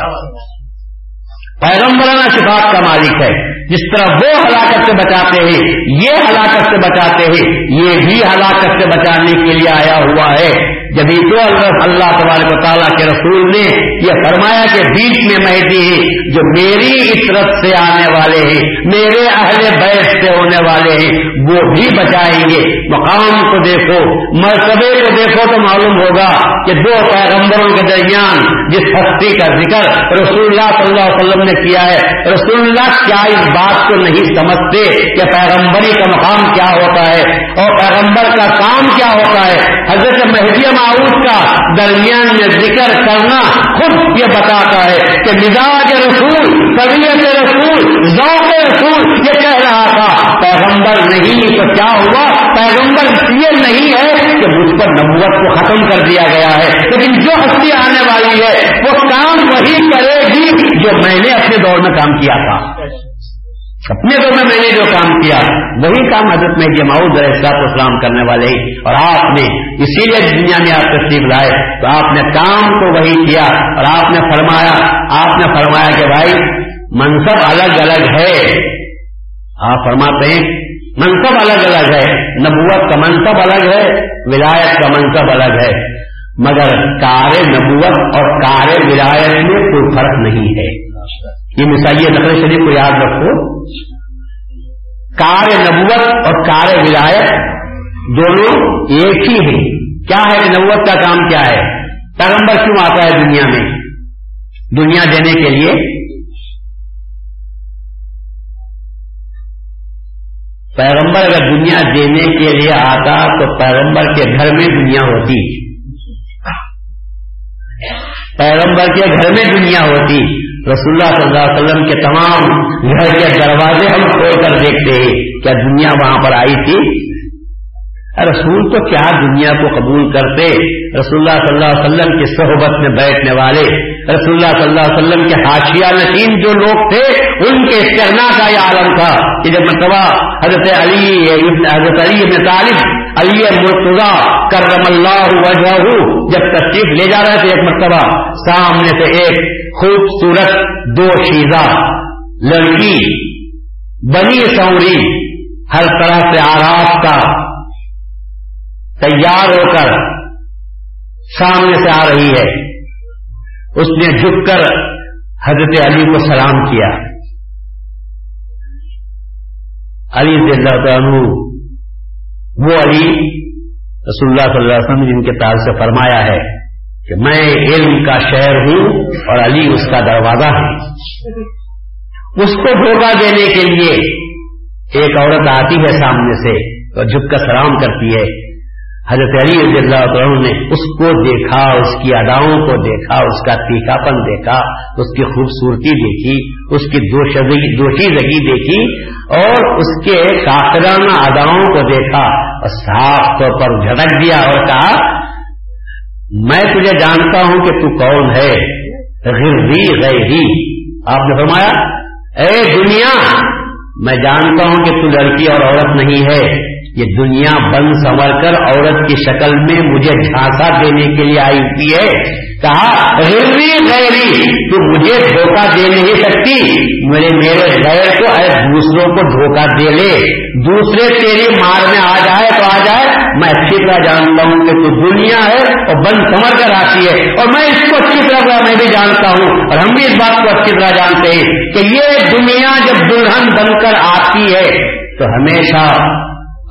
پیغمبرانہ صفات کا مالک ہے۔ جس طرح وہ ہلاکت سے بچاتے ہیں، یہ ہلاکت سے بچاتے ہیں۔ یہ بھی ہلاکت سے بچانے کے لیے آیا ہوا ہے۔ جبھی تو اللہ تبارک و تعالیٰ کے رسول نے یہ فرمایا کہ بیچ میں مہدی ہے جو میری عطرت سے آنے والے ہیں، میرے اہل بیت سے ہونے والے ہیں، وہ بھی بچائیں گے۔ مقام کو دیکھو، مرتبے کو دیکھو تو معلوم ہوگا کہ دو پیغمبروں کے درمیان جس ہستی کا ذکر رسول اللہ صلی اللہ علیہ وسلم نے کیا ہے، رسول اللہ کیا اس بات کو نہیں سمجھتے کہ پیغمبری کا مقام کیا ہوتا ہے اور پیغمبر کا کام کیا ہوتا ہے۔ حضرت مہدی معروف کا درمیان میں ذکر کرنا خود یہ بتاتا ہے کہ مزاج رسول، طبیعت رسول ذوق رسول یہ کہہ رہا تھا، پیغمبر نہیں تو کیا ہوا؟ پیغمبر یہ نہیں ہے کہ مجھ پر نبوت کو ختم کر دیا گیا ہے، لیکن جو ہستی آنے والی ہے، وہ کام وہی کرے گی جو میں نے اپنے دور میں کام کیا تھا۔ اپنے دور میں میں نے جو کام کیا، وہی کام حضرت میں جماؤ اسلام اسلام کرنے والے اور آپ نے اسی لیے دنیا میں آپ تشریف لائے۔ تو آپ نے کام کو وہی کیا، اور آپ نے فرمایا، آپ نے فرمایا کہ بھائی، منصب الگ الگ ہے۔ آپ فرماتے ہیں، منصب الگ الگ ہے۔ نبوت کا منصب الگ ہے، ولایت کا منصب الگ ہے۔ مگر کار نبوت اور کار ولایت میں کوئی فرق نہیں ہے۔ یہ مثال یہ نقل شریف کو یاد رکھو۔ کار نبوت اور کار ولایت دونوں ایک ہی ہیں۔ کیا ہے کہ نبوت کا کام کیا ہے؟ پیغمبر کیوں آتا ہے دنیا میں؟ دنیا دینے کے لیے۔ پیغمبر اگر دنیا دینے کے لیے آتا تو پیغمبر کے گھر میں دنیا ہوتی۔ پیغمبر کے گھر میں دنیا ہوتی۔ رسول اللہ صلی اللہ علیہ وسلم کے تمام گھر کے دروازے ہم کھول کر دیکھتے ہیں کیا دنیا وہاں پر آئی تھی رسول تو کیا دنیا کو قبول کرتے؟ رسول اللہ صلی اللہ علیہ وسلم کی صحبت میں بیٹھنے والے، رسول اللہ صلی اللہ علیہ وسلم کے حاشیہ نشین جو لوگ تھے، ان کے کرنا کا یہ عالم تھا کہ جب مرتبہ حضرت علی حضرت علی ابن طالب، علی مرتضا کرم اللہ وجہ جب تشریف لے جا رہے تھے ایک مرتبہ، سامنے سے ایک خوبصورت دو شیزہ لڑکی، بنی سوری، ہر طرح سے آراز کا تیار ہو کر سامنے سے آ رہی ہے۔ اس نے جھک کر حضرت علی کو سلام کیا۔ علی سے اللہ عنہ، وہ علی رسول اللہ صلی اللہ علیہ وسلم جن کے تعلق سے فرمایا ہے کہ میں علم کا شہر ہوں اور علی اس کا دروازہ ہے۔ اس کو دھوکہ دینے کے لیے ایک عورت آتی ہے سامنے سے اور جھک کر سلام کرتی ہے۔ حضرت علی رضی اللہ عنہ نے اس کو دیکھا، اس کی اداؤں کو دیکھا، اس کا تیکھا پن دیکھا، اس کی خوبصورتی دیکھی، اس کی دوشی زگی دیکھی اور اس کے کافرانہ اداؤں کو دیکھا اور صاف طور پر جھٹک دیا اور کہا، میں تجھے جانتا ہوں کہ تو کون ہے؟ غیری غیری آپ نے فرمایا، اے دنیا، میں جانتا ہوں کہ تو لڑکی اور عورت نہیں ہے۔ یہ دنیا بند سنور کر عورت کی شکل میں مجھے جھانسا دینے کے لیے آئی ہوئی ہے۔ کہا، غیری تو مجھے دھوکہ دے نہیں سکتی۔ میرے میرے غیر کو اے دوسروں کو دھوکہ دے لے۔ دوسرے تیری مار میں آ جائے تو آ جائے۔ میں اچھی طرح جانتا ہوں کہ تو دنیا ہے اور بند سمر کر آتی ہے۔ اور میں اس کو اچھی طرح میں بھی جانتا ہوں۔ اور ہم بھی اس بات کو اچھی طرح جانتے ہیں کہ یہ دنیا جب دلہن بن کر آتی ہے تو ہمیشہ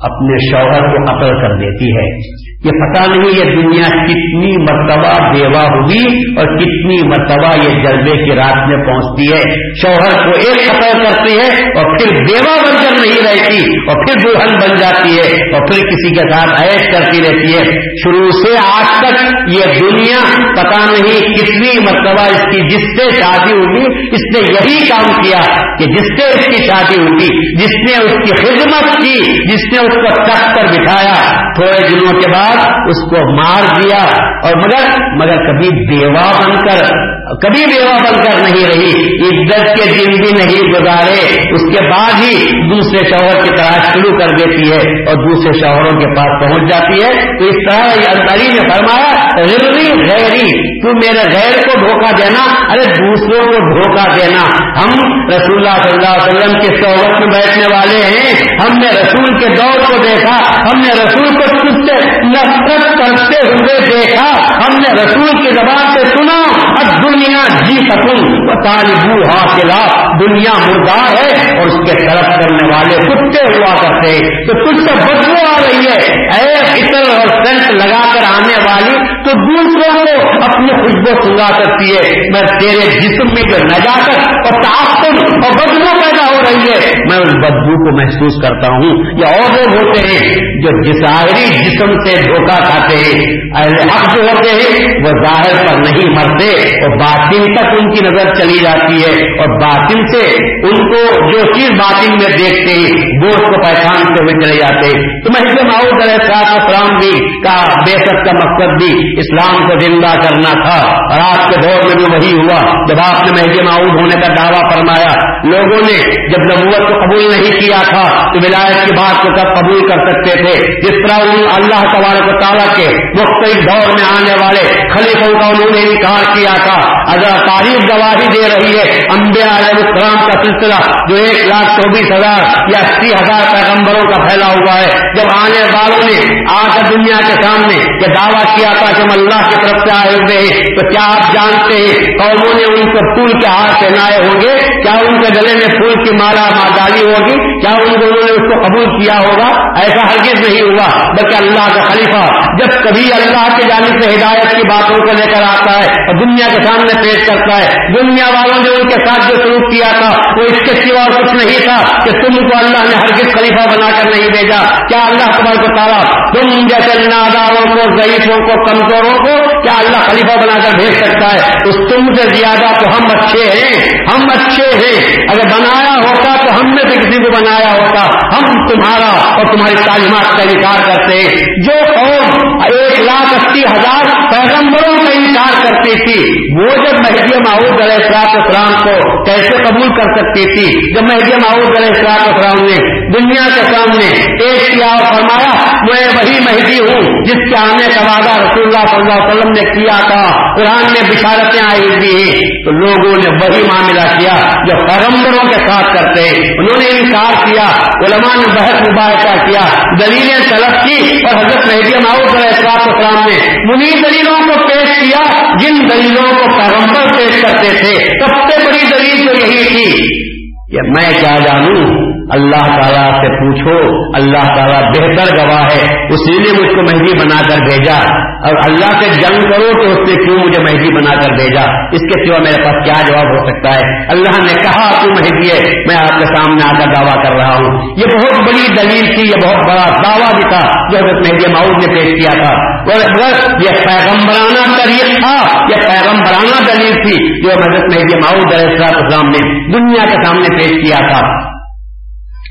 اپنے شوہر کو قتل کر دیتی ہے۔ یہ پتا نہیں یہ دنیا کتنی مرتبہ بیوہ ہوگی اور کتنی مرتبہ یہ جذبے کی رات میں پہنچتی ہے۔ شوہر کو ایک قتل کرتی ہے اور پھر بیوہ بن کر نہیں رہتی اور پھر دلہن بن جاتی ہے اور پھر کسی کے ساتھ عیش کرتی رہتی ہے۔ شروع سے آج تک یہ دنیا پتا نہیں کتنی مرتبہ اس کی جس سے شادی ہوگی، اس نے یہی کام کیا کہ جس سے اس کی شادی ہوگی، جس نے اس کی خدمت کی، جس نے اس کو تخت کر بٹھایا۔ تھوڑے دنوں کے بعد اس کو مار دیا اور مگر مگر کبھی بیوہ بن کر کبھی بیوہ بن کر نہیں رہی، عزت کے دن بھی نہیں گزارے، اس کے بعد ہی دوسرے شوہر کی تلاش شروع کر دیتی ہے اور دوسرے شوہروں کے پاس پہنچ جاتی ہے۔ تو اس طرح یہ نے فرمایا غیری غیری، تو میرے غیر کو دھوکہ دینا، ارے دوسروں کو دھوکہ دینا۔ ہم رسول اللہ صلی اللہ علیہ وسلم کے صحبت میں بیٹھنے والے ہیں۔ ہم نے رسول کے دور کو دیکھا، ہم نے رسول کو خود سے نفرت کرتے ہوئے دیکھا۔ ہم نے رسول کی زبان سے سنا، اب جی سکوں طالبو حاصلہ دنیا مردار ہے اور اس کے طرف کرنے والے کتے ہوا کرتے تو تجھ سے بدلو آ رہی ہے۔ اے عطر اور سینٹ لگا کر آنے والی تو دوسروں کو اپنی خوشبو سنگا کرتی ہے۔ میں تیرے جسم میں جو نجاکت اور تعصب اور بدبو پیدا ہو رہی ہے، میں اس بدبو کو محسوس کرتا ہوں۔ یا اور لوگ ہوتے ہیں جو جساہری جسم سے دھوکہ کھاتے ہیں۔ اہل حق جو ہوتے ہیں، وہ ظاہر پر نہیں مرتے اور باطن تک ان کی نظر چلی جاتی ہے۔ اور باطن سے ان کو جو چیز باطن میں دیکھتے ہیں، وہ اس کو پہچانتے ہوئے چلے جاتے ہیں۔ تو میں حضرت ماؤد علیہ اسلام بھی، کا بے کا مقصد بھی اسلام کو زندہ کرنا تھا۔ اور آج کے دور میں بھی وہی ہوا۔ جب آپ نے مہدی معاؤد ہونے کا دعویٰ فرمایا، لوگوں نے جب نبوت کو قبول نہیں کیا تھا، تو ولایت کی بات کو کب قبول کر سکتے تھے؟ جس طرح اللہ تبارک و تعالیٰ کے مختلف دور میں آنے والے خلیفوں کا انہوں نے انکار کیا تھا۔ اگر تاریخ گواہی دے رہی ہے امبیا علیہ السلام کا سلسلہ جو ایک لاکھ چوبیس ہزار یا اسی ہزار پیغمبروں کا پھیلا ہوا ہے۔ جب آنے والوں نے آ کر دنیا کے سامنے، یہ دعویٰ کیا تھا کہ ہم اللہ کی طرف سے آئے ہوئے ہیں، تو کیا آپ جانتے ہیں قوموں نے ان کو پھول کے ہاتھ پہنائے ہوں گے؟ کیا ان کے گلے میں پھول کی مالا مادالی ہوگی؟ کیا ان دونوں نے اس کو قبول کیا ہوگا؟ ایسا ہرگز نہیں ہوا بلکہ اللہ کا خلیفہ، جب کبھی اللہ کی جانب سے ہدایت کی باتوں کو لے کر آتا ہے اور دنیا کے سامنے پیش کرتا ہے۔ دنیا والوں نے ان کے ساتھ جو سلوک کیا تھا، وہ اس کے سوا کچھ نہیں تھا کہ تم کو اللہ نے ہرگز خلیفہ بنا کر نہیں بھیجا۔ کیا اللہ تمہارے کو تارا تم جیسے ناداروں کو، ضعیفوں کو، کمزوروں کو کیا اللہ خلیفہ بنا کر بھیج سکتا ہے؟ اس تم سے زیادہ تو ہم اچھے ہیں، ہم اچھے ہیں۔ اگر بنایا ہوتا تو ہم نے بھی کسی کو بنایا ہوتا۔ ہم تمہارا اور تمہاری تعلیمات کا انکار کرتے۔ ہیں جو قوم ایک لاکھ اسی ہزار پیغمبروں کا انکار کرتی تھی۔ وہ جب مہدی معاوض علیہ السلاط اسلام کو کیسے قبول کر سکتی تھی؟ جب مہدی معاوض علیہ السلاط اسلام نے دنیا کے سامنے ایک کیا اور فرمایا، میں وہی مہدی ہوں جس کے آنے کا وعدہ رسول اللہ صلی اللہ علیہ وسلم نے کیا تھا، قرآن میں بشارتیں آئی ہوئی تو لوگوں نے وہی معاملہ کیا جو پیغمبروں کے ساتھ کرتے۔ انہوں نے انکار کیا، علماء نے بحث مباحثہ کیا، دلیلیں طلب کی اور حضرت مہدی معاوض علیہ السلاط اسلام نے منی دلیلوں کو پیش کیا، جن دلیلوں کو پیغمبر پیش کرتے تھے، سب سے بڑی دلیل تو یہی تھی۔ کہ میں کیا جانوں؟ اللہ تعالیٰ سے پوچھو، اللہ تعالیٰ بہتر گواہ ہے، اسی نے مجھ کو مہندی بنا کر بھیجا۔ اور اللہ سے جنگ کرو تو اس نے کیوں مجھے مہندی بنا کر بھیجا؟ اس کے سوا میرے پاس کیا جواب ہو سکتا ہے؟ اللہ نے کہا، تو مہندی ہے، میں آپ کے سامنے آ کر دعویٰ کر رہا ہوں۔ یہ بہت بڑی دلیل تھی، یہ بہت بڑا دعویٰ بھی تھا جو حضرت مہدی ماؤد نے پیش کیا تھا۔ اور اگر یہ پیغمبرانہ طریق تھا، یہ پیغمبرانہ دلیل تھی جو حضرت مہدی ماؤد علیہ السلام نے دنیا کے سامنے پیش کیا تھا۔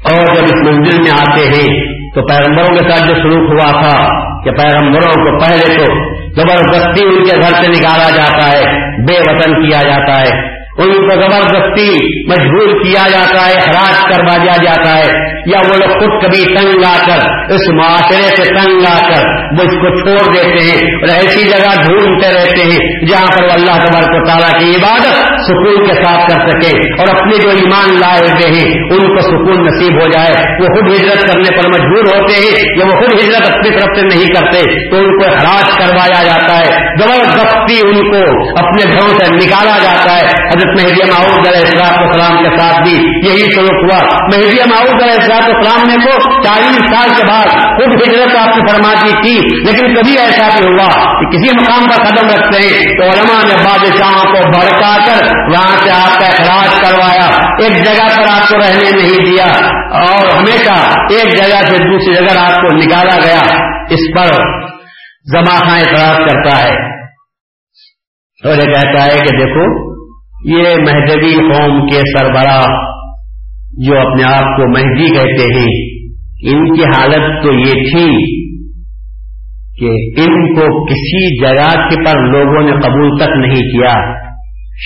اور جب اس منزل میں آتے ہیں تو پیغمبروں کے ساتھ جو سلوک ہوا تھا کہ پیغمبروں کو پہلے تو زبردستی ان کے گھر سے نکالا جاتا ہے، بے وطن کیا جاتا ہے۔ ان کو زبردستی مجبور کیا جاتا ہے خراج کروا دیا جاتا ہے۔ یا وہ لوگ خود کبھی تنگ آ کر، اس معاشرے سے تنگ آ کر وہ اس کو چھوڑ دیتے ہیں اور ایسی جگہ ڈھونڈتے رہتے ہیں جہاں پر وہ اللہ تبارک و تعالیٰ کی عبادت سکون کے ساتھ کر سکے اور اپنے جو ایمان لائے ہوتے ہیں، ان کو سکون نصیب ہو جائے۔ وہ خود ہجرت کرنے پر مجبور ہوتے ہیں یا وہ خود ہجرت اپنی طرف سے نہیں کرتے، تو ان کو خراج کروایا جاتا ہے۔ زبردستی ان کو اپنے گھروں سے نکالا جاتا ہے۔ حضرت مہدی معاؤد علیہ السلام السلام کے ساتھ بھی یہی سلوک ہوا۔ مہدی معاؤد علیہ السلام السلام نے تو چالیس سال کے بعد خود ہجرت آپ کی فرما دی تھی لیکن کبھی ایسا بھی ہوا کہ کسی مقام پر قدم رکھتے ہیں تو علماء نے بادشاہوں کو بھڑکا کر وہاں سے آپ کا اخراج کروایا، ایک جگہ پر آپ کو رہنے نہیں دیا اور ہمیشہ ایک جگہ سے دوسری جگہ آپ کو نکالا گیا۔ اس پر زمانہ اعتراض کرتا ہے۔ اور یہ کہتا ہے کہ دیکھو، یہ مہدوی قوم کے سربراہ جو اپنے آپ کو مہدی کہتے ہیں، ان کی حالت تو یہ تھی کہ ان کو کسی جگہ کے پر لوگوں نے قبول تک نہیں کیا۔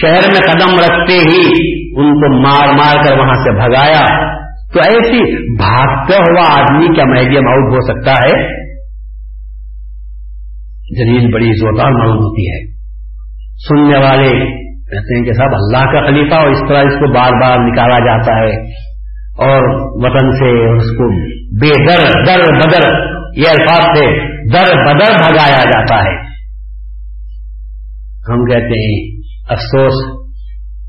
شہر میں قدم رکھتے ہی ان کو مار مار کر وہاں سے بھگایا۔ تو ایسی بھاگتا ہوا آدمی کیا میڈیم آؤٹ ہو سکتا ہے؟ دلیل بڑی زوردار معلوم ہوتی ہے۔ سننے والے کہتے ہیں کہ صاحب اللہ کا خلیفہ اور اس طرح اس کو بار بار نکالا جاتا ہے اور وطن سے اس کو بے در در بدر یہ الفاظ سے در بدر بھگایا جاتا ہے۔ ہم کہتے ہیں، افسوس،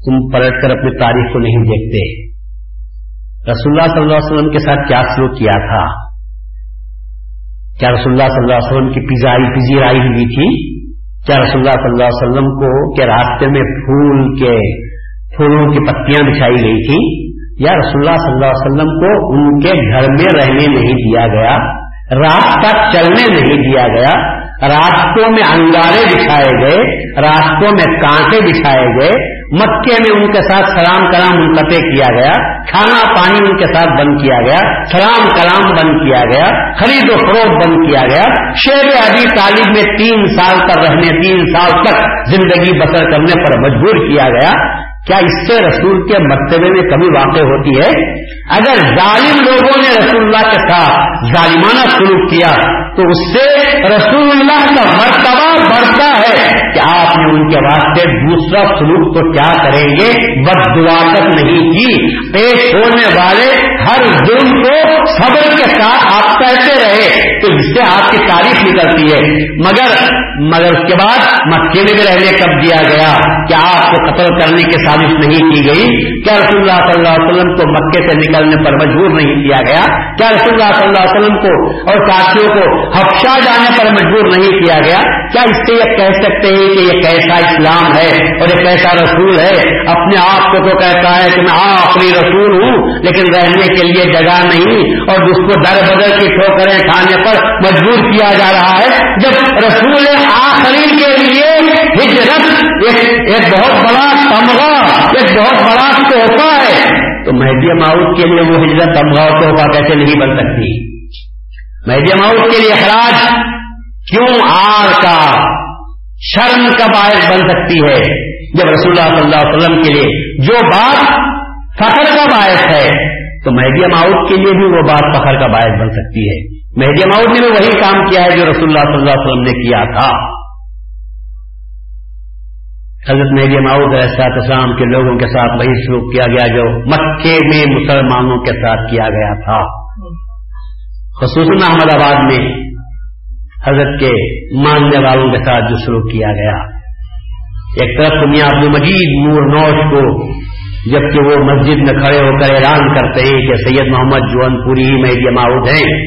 تم پلٹ کر اپنی تاریخ کو نہیں دیکھتے۔ رسول اللہ صلی اللہ علیہ وسلم کے ساتھ کیا سلوک کیا تھا؟ کیا رسول اللہ صلی اللہ علیہ وسلم کی پزائی پذیرائی ہوئی تھی؟ کیا رسول اللہ صلی اللہ علیہ وسلم کو کے راستے میں پھول کے پھولوں کی پتیاں بچھائی گئی تھی؟ یا رسول اللہ صلی اللہ علیہ وسلم کو ان کے گھر میں رہنے نہیں دیا گیا رات چلنے نہیں دیا گیا، راستوں میں انگارے بچھائے گئے، راستوں میں کانٹے بچھائے گئے مکے میں ان کے ساتھ سلام کلام منقطع کیا گیا، کھانا پانی ان کے ساتھ بند کیا گیا، سلام کلام بند کیا گیا، خرید و فروخت بند کیا گیا۔ شیر ابھی تعلیم میں تین سال پر رہنے، تین سال تک زندگی بسر کرنے پر مجبور کیا گیا۔ کیا اس سے رسول کے مرتبے میں کمی واقع ہوتی ہے؟ اگر ظالم لوگوں نے رسول اللہ کے ساتھ ظالمانہ سلوک کیا، تو اس سے رسول اللہ کا مرتبہ بڑھتا ہے۔ کہ آپ نے ان کے واسطے دوسرا سلوک تو کیا کریں گے؟ بد تک نہیں کی۔ پیش ہونے والے ہر دن کو صبر کے ساتھ آپ کہتے رہے تو اس سے آپ کی تعریف نکلتی ہے۔ مگر مگر اس کے بعد مکے میں بھی رہنے کب دیا گیا؟ کیا آپ کو قتل کرنے کے ساتھ سازش نہیں کی گئی؟ کیا رسول اللہ صلی اللہ علیہ وسلم کو مکے سے نکلنے پر مجبور نہیں کیا گیا؟ کیا رسول اللہ صلی اللہ علیہ وسلم کو اور ساتھیوں کو ہفشا جانے پر مجبور نہیں کیا گیا؟ کیا اس سے یہ کہہ سکتے ہیں کہ یہ کیسا اسلام ہے اور یہ کیسا رسول ہے؟ اپنے آپ کو تو کہتا ہے کہ میں آخری رسول ہوں، لیکن رہنے کے لیے جگہ نہیں اور اس کو در بدر کی ٹھوکریں کھانے پر مجبور کیا جا رہا ہے، جب رسول آخری کے لیے ہجرت ایک ایک بہت بڑا تمغہ، ایک بہت بڑا تحفہ ہے، تو مہدی ماؤد کے لیے وہ ہجرت تمغہ اور تحفہ کیسے نہیں بن سکتی؟ مہدی ماؤد کے لیے اخراج کیوں آر کا شرم کا باعث بن سکتی ہے؟ جب رسول اللہ صلی اللہ علیہ وسلم کے لیے جو بات فخر کا باعث ہے تو مہدی ماؤد کے لیے بھی وہ بات فخر کا باعث بن سکتی ہے۔ مہدی ماؤد نے بھی وہی کام کیا ہے جو رسول اللہ صلی اللہ علیہ وسلم نے کیا تھا۔ حضرت میری ماؤد احساط اسلام کے لوگوں کے ساتھ وہی سلوک کیا گیا جو مکے میں مسلمانوں کے ساتھ کیا گیا تھا۔ خصوصاً احمد آباد میں حضرت کے ماننے والوں کے ساتھ جو سلوک کیا گیا۔ ایک طرف دنیا عبد مجید نور نوش کو جبکہ وہ مسجد میں کھڑے ہو کر اعلان کرتے ہیں کہ سید محمد جون پوری ہی میری ماؤد ہیں۔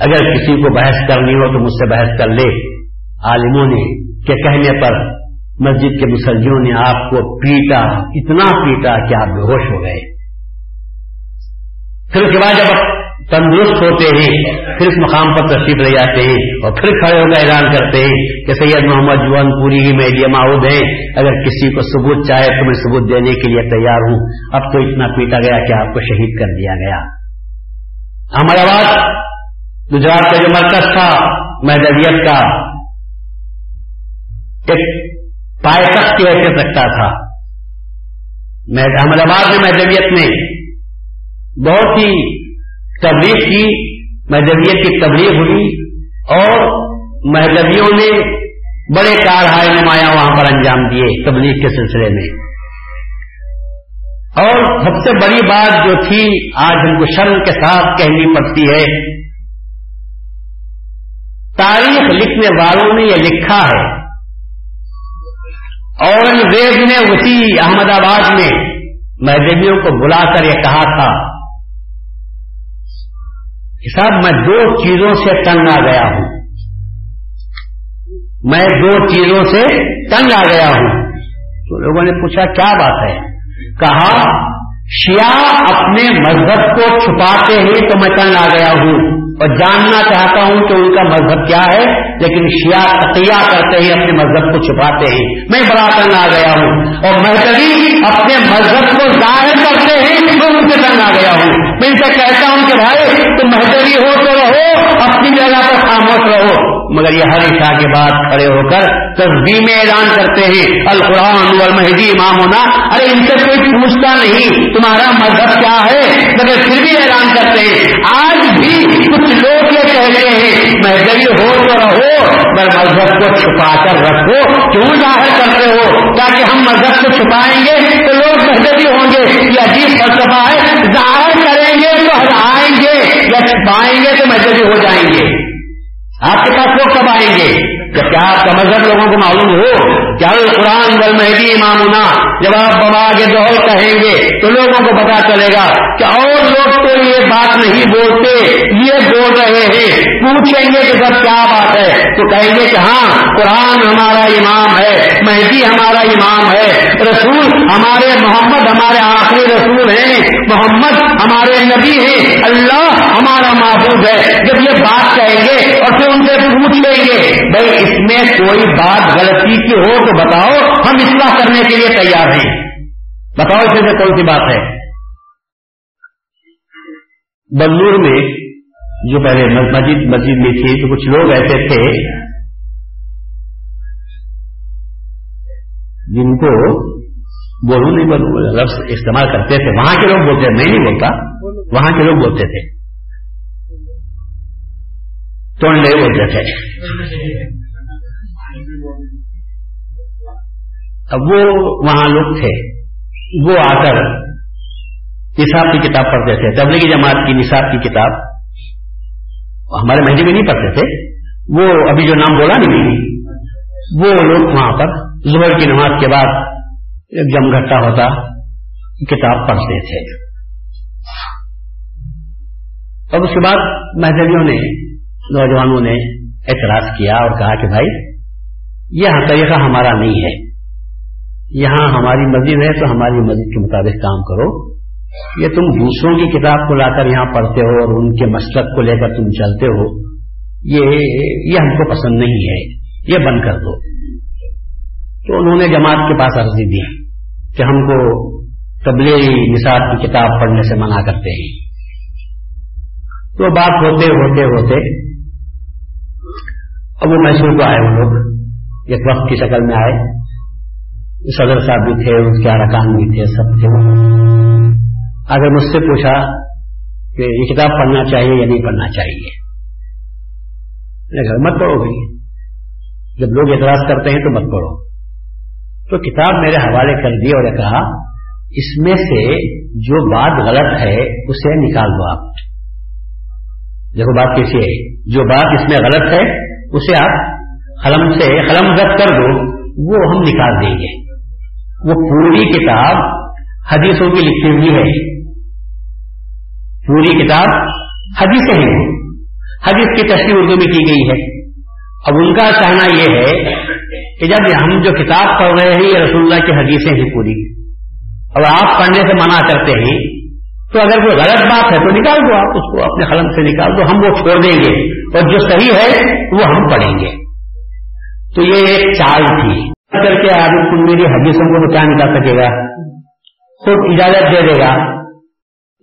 اگر کسی کو بحث کرنی ہو تو مجھ سے بحث کر لے۔ عالموں نے کہ کہنے پر مسجد کے مسلموں نے آپ کو پیٹا، اتنا پیٹا کہ آپ بے ہوش ہو گئے۔ پھر اس کے بعد جب تندرست ہوتے ہیں پھر اس مقام پر تشریف لے جاتے ہیں اور پھر کھڑے ہو کر اعلان کرتے ہیں کہ سید محمد جوان پوری ہی میں یہ معاؤد ہے اگر کسی کو ثبوت چاہے تو میں ثبوت دینے کے لیے تیار ہوں۔ اب تو اتنا پیٹا گیا کہ آپ کو شہید کر دیا گیا۔ ہمارا بات گجرات کا جو مرکز تھا محدودیت کا، ایک پائے تک کی حیثیت رکھتا تھا۔ احمد آباد میں محدودیت نے بہت ہی تبلیغ کی محدودیت کی تبلیغ ہوئی اور مہدویوں نے بڑے کارہائے نمایاں وہاں پر انجام دیے تبلیغ کے سلسلے میں۔ اور سب سے بڑی بات جو تھی، آج ہم کو شرم کے ساتھ کہنی پڑتی ہے، تاریخ لکھنے والوں نے یہ لکھا ہے۔ اورنگزیب نے اسی احمد آباد میں مہدویوں کو بلا کر یہ کہا تھا صاحب، میں دو چیزوں سے تنگ آ گیا ہوں۔ میں دو چیزوں سے تنگ آ گیا ہوں۔ تو لوگوں نے پوچھا، کیا بات ہے؟ کہا، شیعہ اپنے مذہب کو چھپاتے ہیں تو میں تنگ آ گیا ہوں۔ اور جاننا چاہتا ہوں کہ ان کا مذہب کیا ہے، لیکن شیعہ عطیہ کرتے ہیں اپنے مذہب کو چھپاتے ہیں میں بڑا تنگ آ گیا ہوں۔ اور محتری اپنے مذہب کو ظاہر کرتے ہیں تو ان سے تنگ آ گیا ہوں۔ میں ان سے کہتا ہوں کہ بھائی تم محدودی ہو تو رہو، اپنی جگہ پر خاموش رہو۔ مگر یہ ہر عشاء کے بعد کھڑے ہو کر تصویر میں اعلان کرتے ہیں، القرآن مہدی امام ہونا ارے، ان سے کوئی پوچھتا نہیں، تمہارا مذہب کیا ہے؟ مگر پھر بھی اعلان کرتے ہیں۔ آج بھی کچھ لوگ یہ کہتے ہیں مہدوی ہو تو رہو، مگر مذہب کو چھپا کر رکھو۔ کیوں ظاہر کرتے ہو؟ تاکہ ہم مذہب کو چھپائیں گے تو لوگ مہدوی ہوں گے۔ یہ عجیب فلسفہ ہے۔ ظاہر کریں گے تو آئیں گے یا چھپائیں گے تو مہدوی ہو جائیں گے آپ کے پاس لوگ کب آئیں گے؟ جب کیا آپ کا مذہب لوگوں کو معلوم ہو کیا قرآن بل مہدی امام جب آپ بابا کے دوہر کہیں گے، تو لوگوں کو پتا چلے گا کہ اور لوگ تو یہ بات نہیں بولتے، یہ بول رہے ہیں۔ پوچھیں گے کہ سب کیا بات ہے؟ تو کہیں گے کہ ہاں قرآن ہمارا امام ہے، مہدی ہمارا امام ہے، رسول ہمارے محمد ہمارے آخری رسول ہیں، محمد ہمارے نبی ہیں، اللہ ہمارا معبود ہے۔ جب یہ بات کہیں گے اور پھر ان سے پوچھ لیں گے، بھائی اس میں کوئی بات غلطی کی ہو تو بتاؤ، ہم اصلاح کرنے کے لیے تیار ہیں۔ بتاؤ اس میں کون سی بات ہے؟ بنور میں جو پہلے مسجد مسجد میں تھی، تو کچھ لوگ ایسے تھے جن کو بولو نہیں لفظ استعمال کرتے تھے۔ وہاں کے لوگ بولتے میں نہیں بولتا۔ وہاں کے لوگ بولتے تھے۔ ٹونڈے بولتے تھے۔ اب وہ وہاں لوگ تھے، وہ آ کر نصاب کی کتاب پڑھتے تھے، تبلیغی جماعت کی نصاب کی کتاب۔ ہمارے مہینے میں نہیں پڑھتے تھے، وہ ابھی جو نام بولا نہیں، وہ لوگ وہاں پر زبر کی نماز کے بعد ایک جم گھٹا ہوتا کتاب پڑھتے تھے۔ اب اس کے بعد مہدویوں نے، نوجوانوں نے اعتراض کیا اور کہا کہ بھائی یہ طریقہ ہمارا نہیں ہے۔ یہاں ہماری مسجد ہے تو ہماری مسجد کے مطابق کام کرو۔ یہ تم دوسروں کی کتاب کو لا کر یہاں پڑھتے ہو اور ان کے مسلک کو لے کر تم چلتے ہو، یہ یہ ہم کو پسند نہیں ہے۔ یہ بند کر دو۔ تو انہوں نے جماعت کے پاس عرضی دی کہ ہم کو تبلیغی نصاب کی کتاب پڑھنے سے منع کرتے ہیں۔ تو بات ہوتے ہوتے ہوتے اب وہ محسوس کو آئے وہ لوگ، ایک وقت کی شکل میں آئے۔ صدر صاحب بھی تھے اس کے ارکان بھی تھے، سب تھے۔ اگر مجھ سے پوچھا کہ یہ کتاب پڑھنا چاہیے یا نہیں پڑھنا چاہیے مت پڑھو بھائی۔ جب لوگ اعتراض کرتے ہیں تو مت پڑھو۔ تو کتاب میرے حوالے کر دی اور کہا، اس میں سے جو بات غلط ہے اسے نکال دو آپ۔ دیکھو، بات کیسی ہے۔ جو بات اس میں غلط ہے، اسے آپ قلم سے قلم گت کر دو، وہ ہم نکال دیں گے۔ وہ پوری کتاب حدیثوں کی لکھی ہوئی ہے۔ پوری کتاب حدیثیں ہیں۔ حدیث کی تصویر اردو میں کی گئی ہے۔ اب ان کا کہنا یہ ہے کہ جب ہم جو کتاب پڑھ رہے ہیں، یہ رسول اللہ کی حدیثیں ہیں پوری۔ اور آپ پڑھنے سے منع کرتے ہیں، تو اگر کوئی غلط بات ہے تو نکال دو آپ اس کو، اپنے قلم سے نکال دو، ہم وہ چھوڑ دیں گے۔ اور جو صحیح ہے، وہ ہم پڑھیں گے۔ تو یہ ایک چال تھی۔ کر کے آگے تم میری حدیثوں کو تو کیا نکال سکے گا؟ خود اجازت دے دے گا۔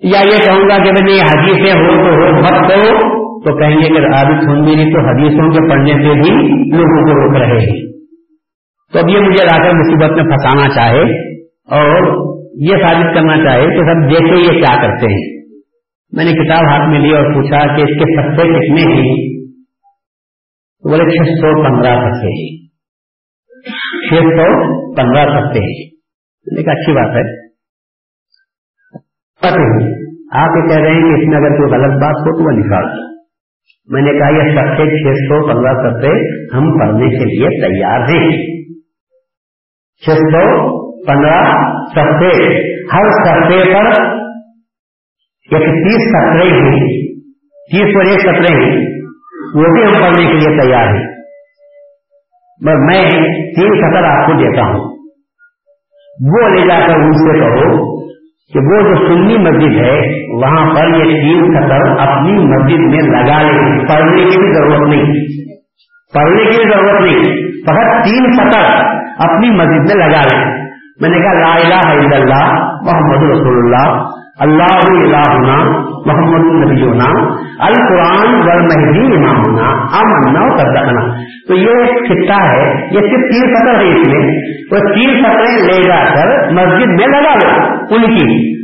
یا یہ کہوں گا کہ بھائی حدیثیں ہو تو ہو، مت کرو تو کہیں گے کہ عابد سن میری تو حدیثوں کے پڑھنے سے بھی لوگوں کو روک رہے ہیں۔ تو اب یہ مجھے لا کر مصیبت میں پھنسانا چاہے اور یہ ثابت کرنا چاہے کہ سب دیکھے یہ کیا کرتے ہیں۔ میں نے کتاب ہاتھ میں لی اور پوچھا کہ اس کے سستے کتنے ہیں؟ بولے چھ سو پندرہ سستے ہیں۔ چھ سو پندرہ سکتے ہیں۔ ایک اچھی بات ہے۔ آپ یہ کہہ رہے ہیں کہ اس میں اگر کوئی غلط بات ہو تو وہ نکال دو۔ میں نے کہا، یہ سستے چھ سو پندرہ سکتے ہم پڑھنے کے لیے تیار ہیں۔ چھ سو پندرہ سستے ہر سستے پر ایک تیس سطرے ہیں۔ تیس پر ایک سطرے ہیں۔ وہ بھی ہم پڑھنے کے لیے تیار ہیں۔ میں تین سطر آپ کو دیتا ہوں۔ وہ لے جا کر ان سے کہو کہ وہ جو سنی مسجد ہے، وہاں پر یہ تین سطر اپنی مسجد میں لگا لیں پڑھنے کی بھی ضرورت نہیں۔ پڑھنے کی بھی ضرورت نہیں۔ بہت تین سطر اپنی مسجد میں لگا لیں میں نے کہا، لا الہ الا اللہ، محمد رسول اللہ اللہ الہنا محمد النبی ہونا القرآن مہدی امام ہونا امنا کر رکھنا تو یہ خطہ ہے، یہ صرف تین سطح ہے اس میں۔ تو تین سطح لے جا کر مسجد میں لگا لو ان کی۔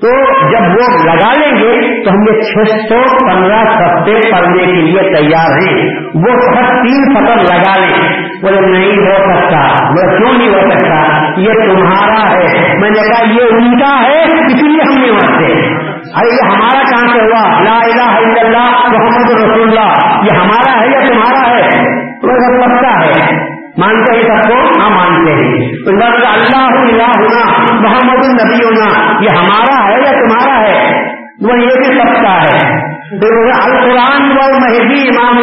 تو جب وہ لگا لیں گے، تو ہم یہ چھ سو پندرہ سفتے پڑھنے کے لیے تیار ہیں۔ وہ سب تین سطح لگا لیں۔ بولے، نہیں ہو سکتا۔ وہ کیوں نہیں ہو سکتا؟ یہ تمہارا ہے۔ میں نے کہا، یہ ان کا ہے، اس لیے ہم نہیں ہوتے ارے یہ ہمارا کہاں سے ہوا لا الہ الا اللہ، محمد رسول اللہ یہ ہمارا ہے یا تمہارا ہے؟ پکا ہے. مانتے ہیں سب کو؟ ہاں مانتے ہیں. اللہ اللہ ہونا محمد النبی ہونا یہ ہمارا ہے یا تمہارا ہے؟ وہ یہ بھی سب کا ہے. القرآن و مہدی امام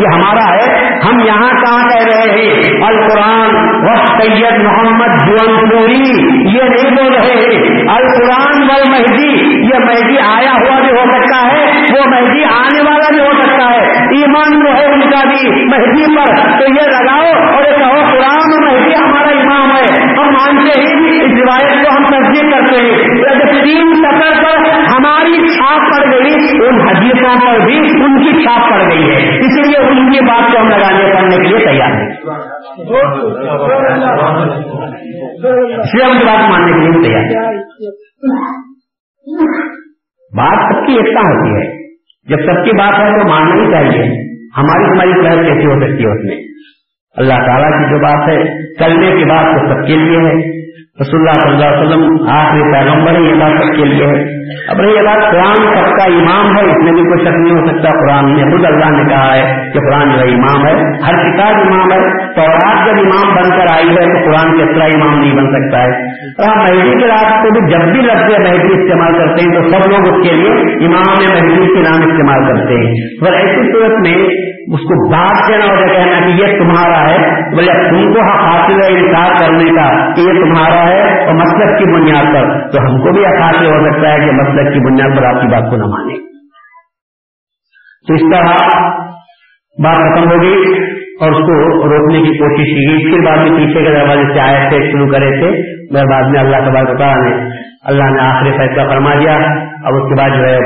یہ ہمارا ہے۔ ہم یہاں کہاں کہہ رہے ہیں؟ القرآن و سید محمد جون پوری یہ نہیں بول رہے ہیں۔ القرآن و مہدی، یہ مہدی آیا ہوا بھی ہو سکتا ہے، وہ مہدی آنے والا بھی ہو سکتا ہے۔ ایمان جو ہے ان کا بھی مہدی پر۔ تو یہ لگاؤ اور یہ کہو، قرآن و مہدی ہمارا امام ہے۔ ہم مانتے ہیں اس روایت کو ہم تصدیق کرتے ہیں۔ تین سطح پر ہماری چھاپ پڑ گئی، ان حدیثوں پر بھی ان کی چھاپ پڑ گئی ہے۔ اسی لیے ان کی بات کو ہم لگانے کرنے کے لیے تیار ہیں۔ کی بات ماننے کے لیے تیار بات سب کی ایکتا ہوتی ہے۔ جب سب کی بات ہے تو ماننا ہی چاہیے۔ ہماری تمہاری پہل کیسی ہو سکتی ہے اس میں؟ اللہ تعالیٰ کی جو بات ہے، کرنے کی بات تو سب کے لیے ہے۔ رسول اللہ صلی اللہ علیہ وسلم آخری پیغمبر یہ بات سب کے لیے ہے۔ اب یہ بات، قرآن سب کا امام ہے، اس میں بھی کوئی شک نہیں ہو سکتا۔ قرآن میں خود اللہ نے کہا ہے کہ قرآن جو امام ہے۔ ہر کتاب امام ہے۔ تو رات جب امام بن کر آئی ہے تو قرآن کے طرح امام نہیں بن سکتا ہے۔ اور ہم مہدی کے رات کو بھی جب بھی لفظ مہدی استعمال کرتے ہیں تو سب لوگ اس کے لیے امام مہدی کے نام استعمال کرتے ہیں۔ اور ایسی صورت میں اس کو بات دینا ہو جائے کہنا کہ یہ تمہارا ہے بولے تم کو حاصل ہے انکار کرنے کا کہ یہ تمہارا ہے اور مطلب کی بنیاد پر، تو ہم کو بھی حاصل ہو سکتا ہے کہ مطلب کی بنیاد پر آپ کی بات کو نہ مانے تو اس طرح بات ختم ہو گئی اور اس کو روکنے کی کوشش کی گئی۔ پھر بعد میں پیچھے کے دروازے سے آئے تھے شروع کرے تھے۔ میں بعد میں اللہ تبارک تعالیٰ نے، اللہ نے آخری فیصلہ فرما دیا۔ اب اس کے بعد جو ہے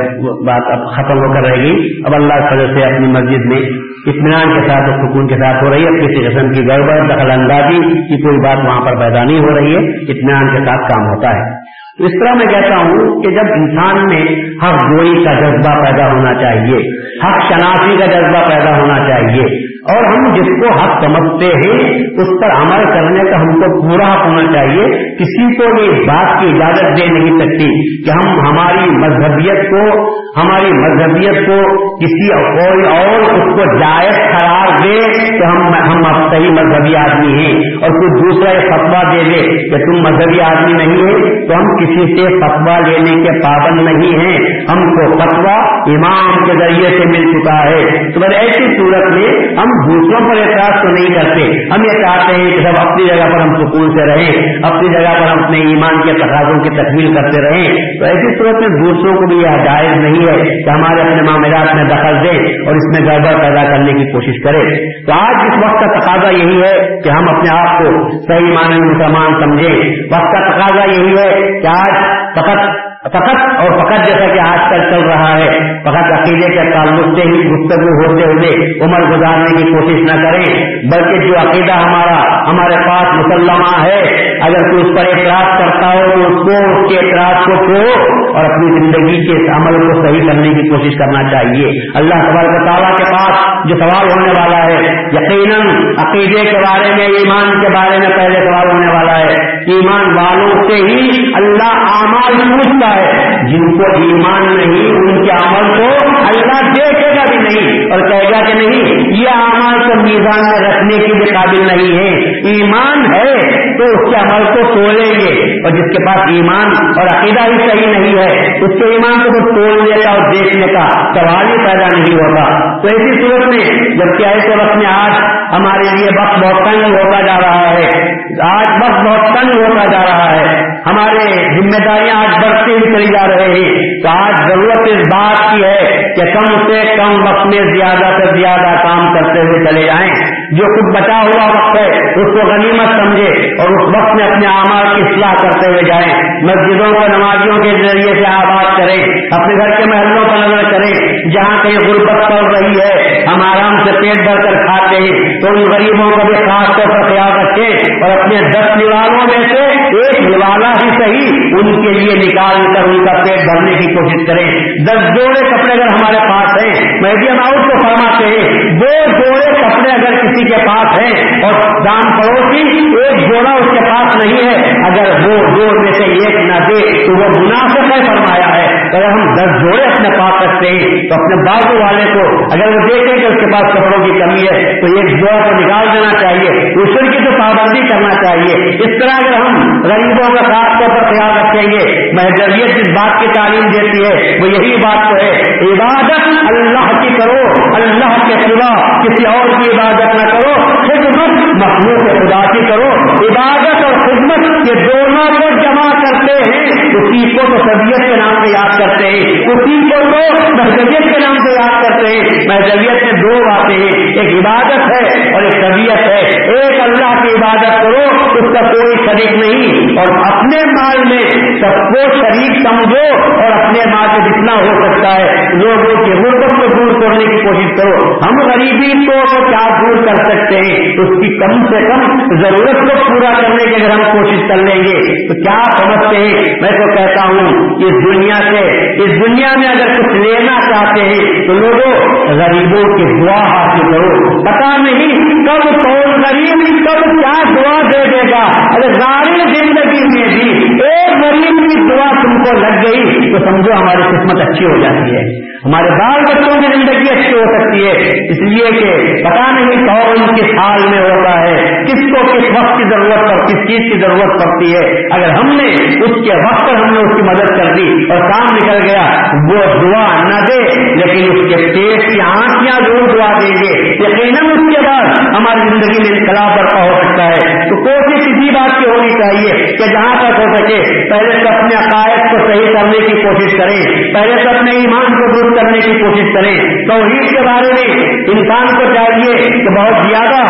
بات اب ختم ہو کر رہے گی۔ اب اللہ فضل سے اپنی مسجد میں اطمینان کے ساتھ اور سکون کے ساتھ ہو رہی ہے۔ کسی قسم کی گڑبڑ دخل اندازی کی کوئی بات وہاں پر پیدا نہیں ہو رہی ہے۔ اطمینان کے ساتھ کام ہوتا ہے۔ اس طرح میں کہتا ہوں کہ جب انسان میں حق گوئی کا جذبہ پیدا ہونا چاہیے، حق شناسی کا جذبہ پیدا ہونا چاہیے اور ہم جس کو حق سمجھتے ہیں، اس پر عمل کرنے کا ہم کو پورا حق ہونا چاہیے۔ کسی کو یہ بات کی اجازت دے نہیں سکتی کہ ہم ہماری مذہبیت کو، ہماری مذہبیت کو کسی کوئی اور اس کو جائز قرار دے کہ ہم ہم اب صحیح مذہبی آدمی ہیں۔ اور کوئی دوسرا یہ فتوا دے دے کہ تم مذہبی آدمی نہیں ہے تو ہم کسی سے فتوا لینے کے پابند نہیں ہیں۔ ہم کو فتوا امام کے ذریعے سے مل چکا ہے۔ تو ایسی صورت میں ہم دوسروں پر اعتراض تو نہیں کرتے۔ ہم یہ چاہتے ہیں کہ سب اپنی جگہ پر ہم سکون سے رہیں، اپنی جگہ پر ہم اپنے ایمان کے تقاضوں کی تکمیل کرتے رہیں۔ تو ایسی صورت میں دوسروں کو بھی یہ جائز نہیں ہے کہ ہمارے اپنے معاملات میں دخل دے اور اس میں گڑبڑ پیدا کرنے کی کوشش کرے تو آج اس وقت کا تقاضا یہی ہے کہ ہم اپنے آپ کو صحیح معنی مسلمان سمجھیں۔ وقت کا تقاضا یہی ہے کہ آج فقط فقط اور فقط جیسا کہ آج کل چل رہا ہے، فقط عقیدے کے تعلق سے ہی گفتگو ہوتے ہوئے عمر گزارنے کی کوشش نہ کریں، بلکہ جو عقیدہ ہمارا، ہمارے پاس مسلمہ ہے، اگر کوئی اس پر اعتراض کرتا ہو تو اس کو، اس کے اعتراض کو چھوڑو اور اپنی زندگی کے عمل کو صحیح کرنے کی کوشش کرنا چاہیے۔ اللہ تبارک تعالیٰ کے پاس جو سوال ہونے والا ہے، یقیناً عقیدے کے بارے میں، ایمان کے بارے میں پہلے سوال ہونے والا ہے۔ ایمان والوں سے ہی اللہ آمال پوچھتا ہے۔ جن کو ایمان نہیں، ان کے عمل کو اللہ دیکھے گا بھی نہیں اور کہے گا کہ نہیں، یہ عمل کو میزان میں رکھنے کے لیے قابل نہیں ہے۔ ایمان ہے تو اس کے عمل کو تولیں گے اور جس کے پاس ایمان اور عقیدہ ہی صحیح نہیں ہے، اس کے ایمان کو تولنے کا اور دیکھنے کا سوال ہی پیدا نہیں ہوگا۔ تو ایسی صورت میں جبکہ ایسے وقت میں آج ہمارے لیے وقت بہت تنگ ہوتا جا رہا ہے۔ آج وقت بہت تنگ ہوتا جا رہا ہے۔ ہمارے ذمہ داریاں آج بڑھتے ہوئی چلی جا رہے ہیں۔ تو آج ضرورت اس بات کی ہے کہ کم سے کم وقت میں زیادہ سے زیادہ کام کرتے ہوئے چلے جائیں۔ جو کچھ بچا ہوا وقت ہے، اس کو غنیمت سمجھے اور اس وقت میں اپنے اعمال کی اصلاح کرتے ہوئے جائیں۔ مسجدوں کو نمازیوں کے ذریعے سے آباد کریں۔ اپنے گھر کے محلوں پر نظر کریں۔ جہاں کہیں غربت پڑ رہی ہے، ہم آرام سے پیٹ بھر کر کھاتے ہیں۔ تو ان غریبوں کا بھی خاص طور پر خیال رکھیں اور اپنے دس نوالوں میں سے ایک نوالا ہی صحیح ان کے لیے نکال کر ان کا پیٹ بھرنے کی کوشش کریں۔ دس جوڑے کپڑے اگر ہمارے پاس ہیں میڈیم آؤٹ کو فرماتے ہیں، وہ جوڑے کپڑے اگر کسی کے پاس ہیں اور دام پڑوسی ایک جوڑا اس کے پاس نہیں ہے، اگر وہ جوڑ میں سے ایک نہ دے تو وہ مناسب ہے، فرمایا ہے۔ اگر ہم دس جوڑے اپنے پاس رکھتے ہیں، تو اپنے بازو والے کو اگر وہ دیکھیں کہ اس کے پاس کپڑوں کی کمی ہے، تو ایک جوڑا کو نکال دینا چاہیے، دوسرے کی تو پابندی کرنا چاہیے۔ اس طرح اگر ہم غریبوں کا خاص طور پر خیال رکھیں گے محدودیت جس بات کی تعلیم دیتی ہے، وہ یہی بات تو ہے۔ عبادت اللہ کی کرو، اللہ کے سوا کسی اور کی عبادت نہ کرو۔ خدمت مخلوق خدا کی کرو۔ عبادت اور خدمت یہ دونوں کو جمع کرتے ہیں۔ اسی کو تو طبیعت کے نام سے یاد کرتے ہیں۔ اسی کو تو محدودیت کے نام سے یاد کرتے ہیں۔ محدودیت میں دو باتیں ہیں۔ ایک عبادت ہے اور ایک طبیعت ہے۔ ایک اللہ کی عبادت کرو، اس کا کوئی شریک نہیں۔ اور اپنے مال میں سب کو شریک سمجھو اور اپنے مال سے جتنا ہو سکتا ہے، لوگوں کی غربت کو دور کرنے کی کوشش کرو۔ ہم غریبی کو کیا دور کر سکتے ہیں؟ اس کی کم سے کم ضرورت کو پورا کرنے کی اگر ہم کوشش کر لیں گے، تو کیا سمجھتے ہیں؟ میں تو کہتا ہوں، اس دنیا سے اس دنیا میں اگر کچھ لینا چاہتے ہیں تو لوگوں، غریبوں کی دعا حاصل کرو۔ پتا نہیں، کب کون غریب، کب کیا دعا دے دے گا؟ اگر ساری زندگی میں بھی ایک غریب کی دعا تم کو لگ گئی، تو سمجھو ہماری قسمت اچھی ہو جاتی ہے۔ ہمارے بال بچوں کی زندگی اچھی ہو سکتی ہے۔ اس لیے کہ پتا نہیں کون کس حال میں ہوتا ہے، کس کو کس وقت کی ضرورت پر، کس چیز کی ضرورت پڑتی ہے۔ اگر ہم نے اس کے وقت پر ہم نے اس کی مدد کر دی اور کام نکل گیا، وہ دعا نہ دے، لیکن اس کے پیٹ کی آنکھیاں ضرور دعا دیں گے۔ یقیناً اس کے بعد ہماری زندگی میں انقلاب برپا ہو سکتا ہے۔ تو کوشش اسی بات کی ہونی چاہیے کہ جہاں تک ہو سکے، پہلے تو اپنے عقائد کو صحیح کرنے کی کوشش کریں۔ پہلے تو اپنے ایمان کو دور کرنے کی کوشش کریں۔ توحید کے بارے میں انسان کو چاہیے کہ بہت زیادہ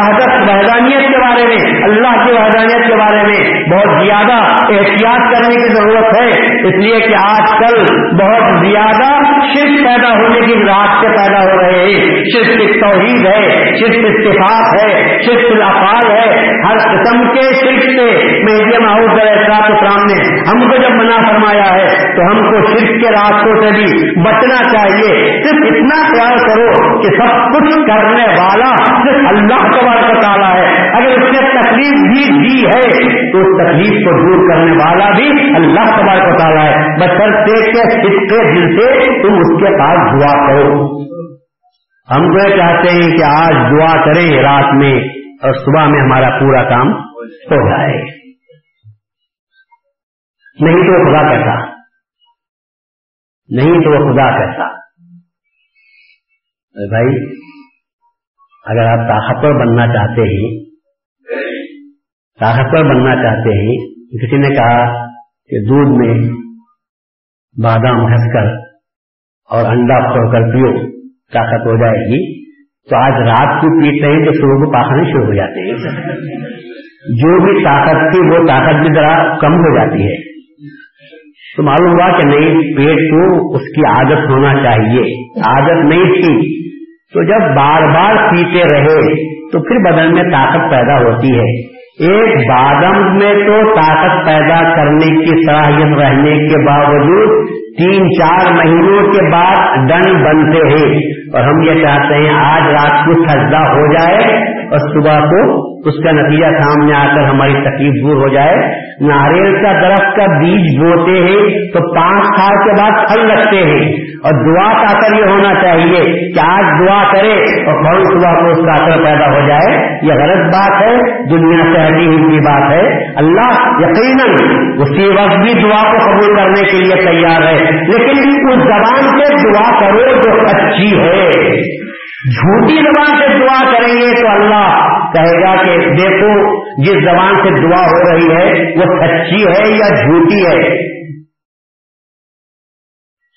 وحدت، وحدانیت کے بارے میں، اللہ کی وحدانیت کے بارے میں بہت زیادہ احتیاط کرنے کی ضرورت ہے۔ اس لیے کہ آج کل بہت زیادہ شرک پیدا ہونے کی راستے پیدا ہو رہے ہیں۔ شرک توحید ہے، شرک اتفاق ہے، شرک الافعال ہے۔ ہر قسم کے شرک سے میڈیم ہاؤس اسلام نے ہم کو جب منع فرمایا ہے تو ہم کو شرک کے راستوں سے بھی بچنا چاہیے۔ صرف اتنا خیال کرو کہ سب کچھ کرنے والا صرف اللہ تبارک تکلیف بھی دی ہے، تو اس تکلیف کو دور کرنے والا بھی اللہ تبارک تعالیٰ ہے۔ بچر کے، اس کے دل سے تم اس کے پاس دعا کرو۔ ہم تو یہ چاہتے ہیں کہ آج دعا کریں رات میں اور صبح میں ہمارا پورا کام ہو جائے۔ نہیں تو خدا کہتا نہیں تو وہ خدا کہتا بھائی، اگر آپ طاقتور بننا چاہتے ہیں طاقتور بننا چاہتے ہیں۔ کسی نے کہا کہ دودھ میں بادام گھس کر اور انڈا پھوڑ کر پیو، طاقت ہو جائے گی۔ تو آج رات کو پیتے ہیں تو صبح کو پاخنے شروع ہو جاتے ہیں۔ جو بھی طاقت تھی، وہ طاقت بھی ذرا کم ہو جاتی ہے۔ تو معلوم ہوا کہ نہیں، پیٹ کو اس کی عادت ہونا چاہیے۔ عادت نہیں تھی۔ تو جب بار بار پیتے رہے، تو پھر بدن میں طاقت پیدا ہوتی ہے۔ ایک بادم میں تو طاقت پیدا کرنے کی صلاحیت رہنے کے باوجود تین چار مہینوں کے بعد ڈن بنتے ہیں اور ہم یہ چاہتے ہیں آج رات کو سجدہ ہو جائے اور صبح کو اس کا نتیجہ سامنے آ کر ہماری تکلیف دور ہو جائے۔ ناریل کا درخت کا بیج بوتے ہیں تو پانچ سال کے بعد پھل لگتے ہیں۔ اور دعا کا اثر یہ ہونا چاہیے کہ آج دعا کرے اور فوری صبح کو اس کا اثر پیدا ہو جائے۔ یہ غلط بات ہے، دنیا سے ہٹی ہوئی بات ہے۔ اللہ یقیناً اسی وقت بھی دعا کو قبول کرنے کے لیے تیار ہے۔ لیکن اس زبان سے دعا کرو جو اچھی ہے۔ جھوٹی زبان سے دعا کریں گے تو اللہ کہے گا کہ دیکھو، جس زبان سے دعا ہو رہی ہے، وہ سچی ہے یا جھوٹی ہے؟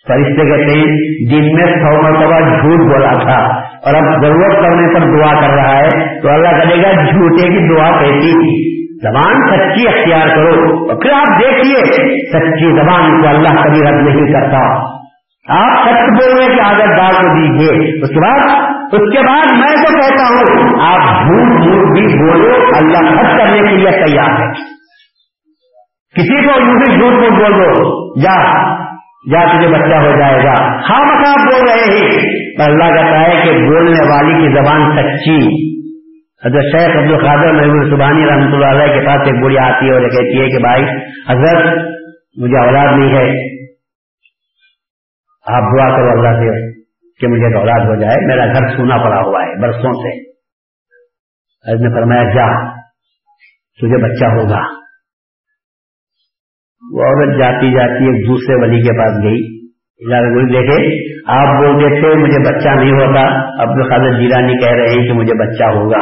فرشتے کہتے ہیں جن میں سو مرتبہ جھوٹ بولا تھا اور اب ضرورت پڑنے پر دعا کر رہا ہے تو اللہ کرے گا، جھوٹے کی دعا کہتی زبان سچی اختیار کرو اور پھر آپ دیکھیے، سچی زبان کو اللہ کبھی رد نہیں کرتا۔ آپ سچ بول رہے کہ آگر ڈال کو دیجیے اس کے بعد اس کے بعد میں تو کہتا ہوں، آپ جھوٹ جھوٹ بھی بولو، اللہ حد کرنے کے لیے تیار ہے۔ کسی کو یوں بھی جھوٹ کو بول دو، جا جا، تجھے بچہ ہو جائے گا۔ ہاں آپ بول رہے ہیں۔ اللہ کہتا ہے کہ بولنے والی کی زبان سچی۔ حضرت شیخ عبد القادر محبوب سبحانی رحمۃ اللہ علیہ کے پاس ایک بڑی آتی ہے اور کہتی ہے کہ بھائی، حضرت، مجھے اولاد نہیں ہے۔ آپ دعا کرو اللہ سے۔ کہ مجھے اولاد ہو جائے، میرا گھر سونا پڑا ہوا ہے، برسوں سے۔ نے فرمایا، جا، تجھے بچہ ہوگا۔ وہ عورت جاتی جاتی ایک دوسرے ولی کے پاس گئی۔ دیکھے، آپ بولتے تھے، مجھے بچہ نہیں ہوتا۔ عبد القادر جیرانی کہہ رہے ہیں کہ مجھے بچہ ہوگا۔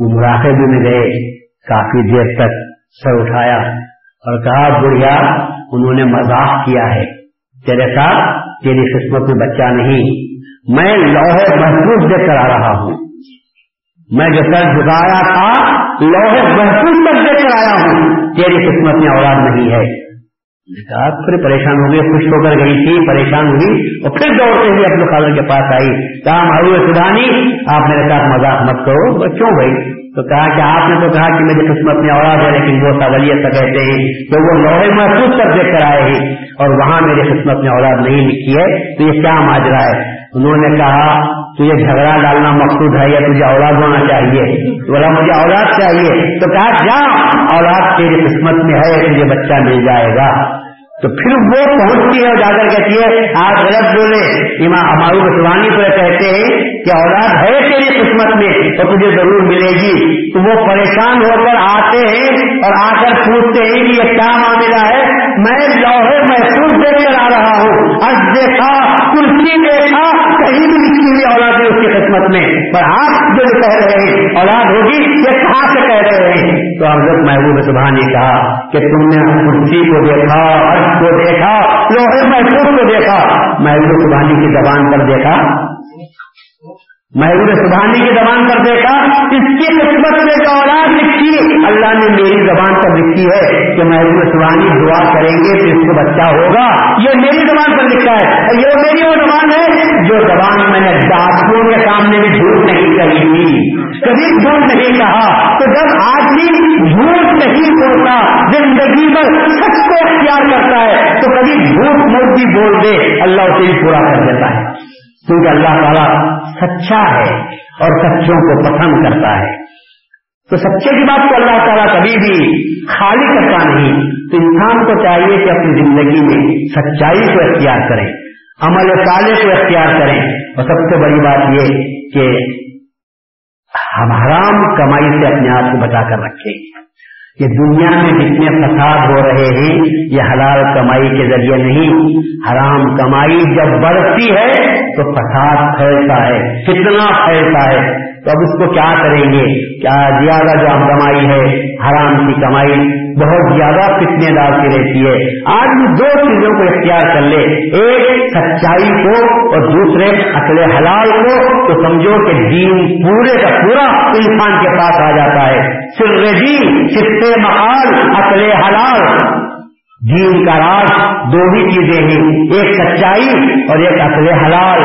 وہ مراقبے میں گئے، کافی دیر تک سر اٹھایا اور کہا، بڑھیا، انہوں نے مذاق کیا ہے۔ تیرے ساتھ تیری قسمت میں بچہ نہیں، میں لوہے محفوظ دیکھ کر آ رہا ہوں۔ میں جو سر جھکایا تھا، لوہے محفوظ تک دیکھ کر آیا ہوں۔ تیری قسمت میں اولاد نہیں ہے۔ پھر پریشان ہو گئی، خوش ہو کر گئی تھی، پریشان ہوئی۔ اور پھر دوڑتے ہوئے اپنے خالد کے پاس آئی۔ کہا محروب سدانی آپ میرے ساتھ مذاق مت کرو کیوں بھائی۔ تو کہا کہ آپ نے تو کہا کہ میری قسمت میں اولاد ہے، لیکن وہ سولیت سے کہتے ہیں کہ وہ لوہے محسوس کر دیکھ کر آئے ہیں اور وہاں میری قسمت میں اولاد نہیں لکھی ہے، تو یہ کیا ماجرا ہے؟ انہوں نے کہا، تجھے جھگڑا ڈالنا مقصود ہے یا تجھے اولاد ہونا چاہیے؟ بولا، مجھے اولاد چاہیے۔ تو کہا، جا، اولاد تیری قسمت میں ہے، تجھے بچہ مل جائے گا۔ تو پھر وہ پہنچتی ہے اور جا کر کہتی ہے، آپ غلط بولے. امام ہماری بسوانی پر کہتے ہیں کہ اولاد ہے تیری قسمت میں تو تجھے ضرور ملے گی۔ تو وہ پریشان ہو کر آتے ہیں اور آ کر پوچھتے ہیں کہ یہ کیا معاملہ ہے؟ میں لوہے محسوس دیکھ کر آ رہا ہوں۔ ارد دیکھا، کرسی دیکھا، کہیں بھی لکھی ہوئی اولاد ہے اس کی قسمت میں۔ پر آپ جو کہہ رہے ہیں، اولاد ہوگی، یہ کہاں سے کہہ رہے ہیں؟ تو حضرت محبوب صبح نے کہا کہ تم نے کرسی کو دیکھا کو دیکھا، لوہے محفوظ کو دیکھا۔ محبوب سبحانی کی زبان پر دیکھا۔ محبوب سبحانی کی زبان پر دیکھا اس کی قسمت میں جو اولاد لکھی، اللہ نے میری زبان پر لکھی ہے کہ محبوب سبحانی دعا کریں گے تو اس کو بچہ ہوگا۔ یہ میری زبان پر لکھا ہے یہ میری وہ زبان ہے جو زبان میں نے ڈاکوں کے سامنے بھی جھوٹ نہیں کہی تھی۔ کبھی جھوٹ نہیں کہا۔ تو جب آدمی جھوٹ نہیں بولتا، زندگی میں سچ کو اختیار کرتا ہے، تو کبھی جھوٹ موتی بول دے، اللہ اسے بھی پورا کر دیتا ہے۔ کیونکہ اللہ تعالیٰ سچا ہے اور سچوں کو پسند کرتا ہے۔ تو سچے کی بات کو اللہ تعالیٰ کبھی بھی خالی کرتا نہیں۔ تو انسان کو چاہیے کہ اپنی زندگی میں سچائی کو اختیار کریں عمل صالح کو اختیار کریں اور سب سے بڑی بات یہ کہ ہم حرام کمائی سے اپنے آپ کو بچا کر رکھیں۔ کہ دنیا میں جتنے فساد ہو رہے ہیں، یہ حلال کمائی کے ذریعے نہیں، حرام کمائی جب بڑھتی ہے تو فساد پھیلتا ہے کتنا پھیلتا ہے۔ تو اب اس کو کیا کریں گے؟ کیا زیادہ جو ہم کمائی ہے، حرام کی کمائی بہت زیادہ فتنے دار کی رہتی ہے۔ آج دو چیزوں کو اختیار کر لے۔ ایک سچائی کو اور دوسرے اصل حلال کو تو سمجھو کہ دین پورے کا پورا انسان کے پاس آ جاتا ہے۔ سر دین سر محال اصل حلال۔ دین کا راج دو ہی چیزیں ہیں، ایک سچائی اور ایک اصل حلال،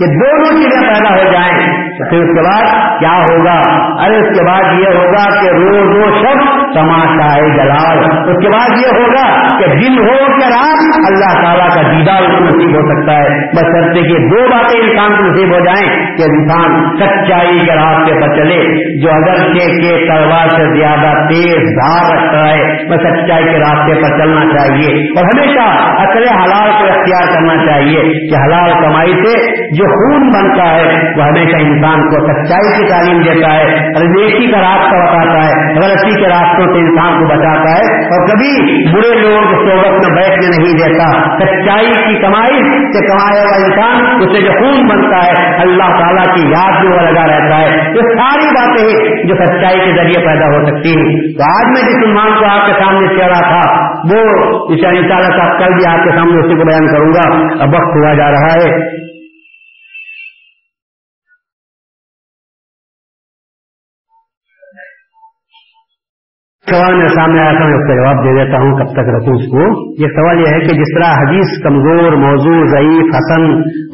یہ دونوں چیزیں پیدا ہو جائیں۔ پھر اس کے بعد کیا ہوگا؟ ارے اس کے بعد یہ ہوگا کہ روز رو شخص تماشا ہے جلال۔ اس کے بعد یہ ہوگا کہ دن ہو کہ رات، اللہ تعالیٰ کا دیدار اس کو نصیب ہو سکتا ہے۔ بس کرتے کہ دو باتیں انسان کو نصیب ہو جائیں کہ انسان سچائی کے راستے پر چلے، جو اگر کے تلوار سے زیادہ تیز دھار رکھتا ہے، بس سچائی کے راستے پر چلنا چاہیے چاہیے اور ہمیشہ اصل حالات کو اختیار کرنا چاہیے کہ حلال کمائی سے جو خون بنتا ہے، وہ ہمیشہ انسان کو سچائی کی تعلیم دیتا ہے ریشی کا راستہ بتاتا ہے، غلطی کے راستوں سے انسان کو بچاتا ہے۔ اور کبھی برے لوگوں کے صحبت میں بیٹھنے نہیں دیتا۔ سچائی کی کمائی سے کمایا ہوا انسان اسے جو خون بنتا ہے، اللہ تعالیٰ کی یاد جو لگا رہتا ہے۔ یہ ساری باتیں جو سچائی کے ذریعے پیدا ہو سکتی ہیں۔ تو آج میں جس ایمان کو آپ کے سامنے چہرا تھا، وہ ان شاء اللہ صاحب کل بھی آپ کے سامنے اسی کو بیان کروں گا۔ اب وقت ہوا جا رہا ہے۔ سوال میرے سامنے آیا تھا، میں اس کا جواب دے دیتا ہوں کب تک رکھوں اس کو۔ یہ سوال یہ ہے کہ جس طرح حدیث کمزور، موضوع ضعیف، حسن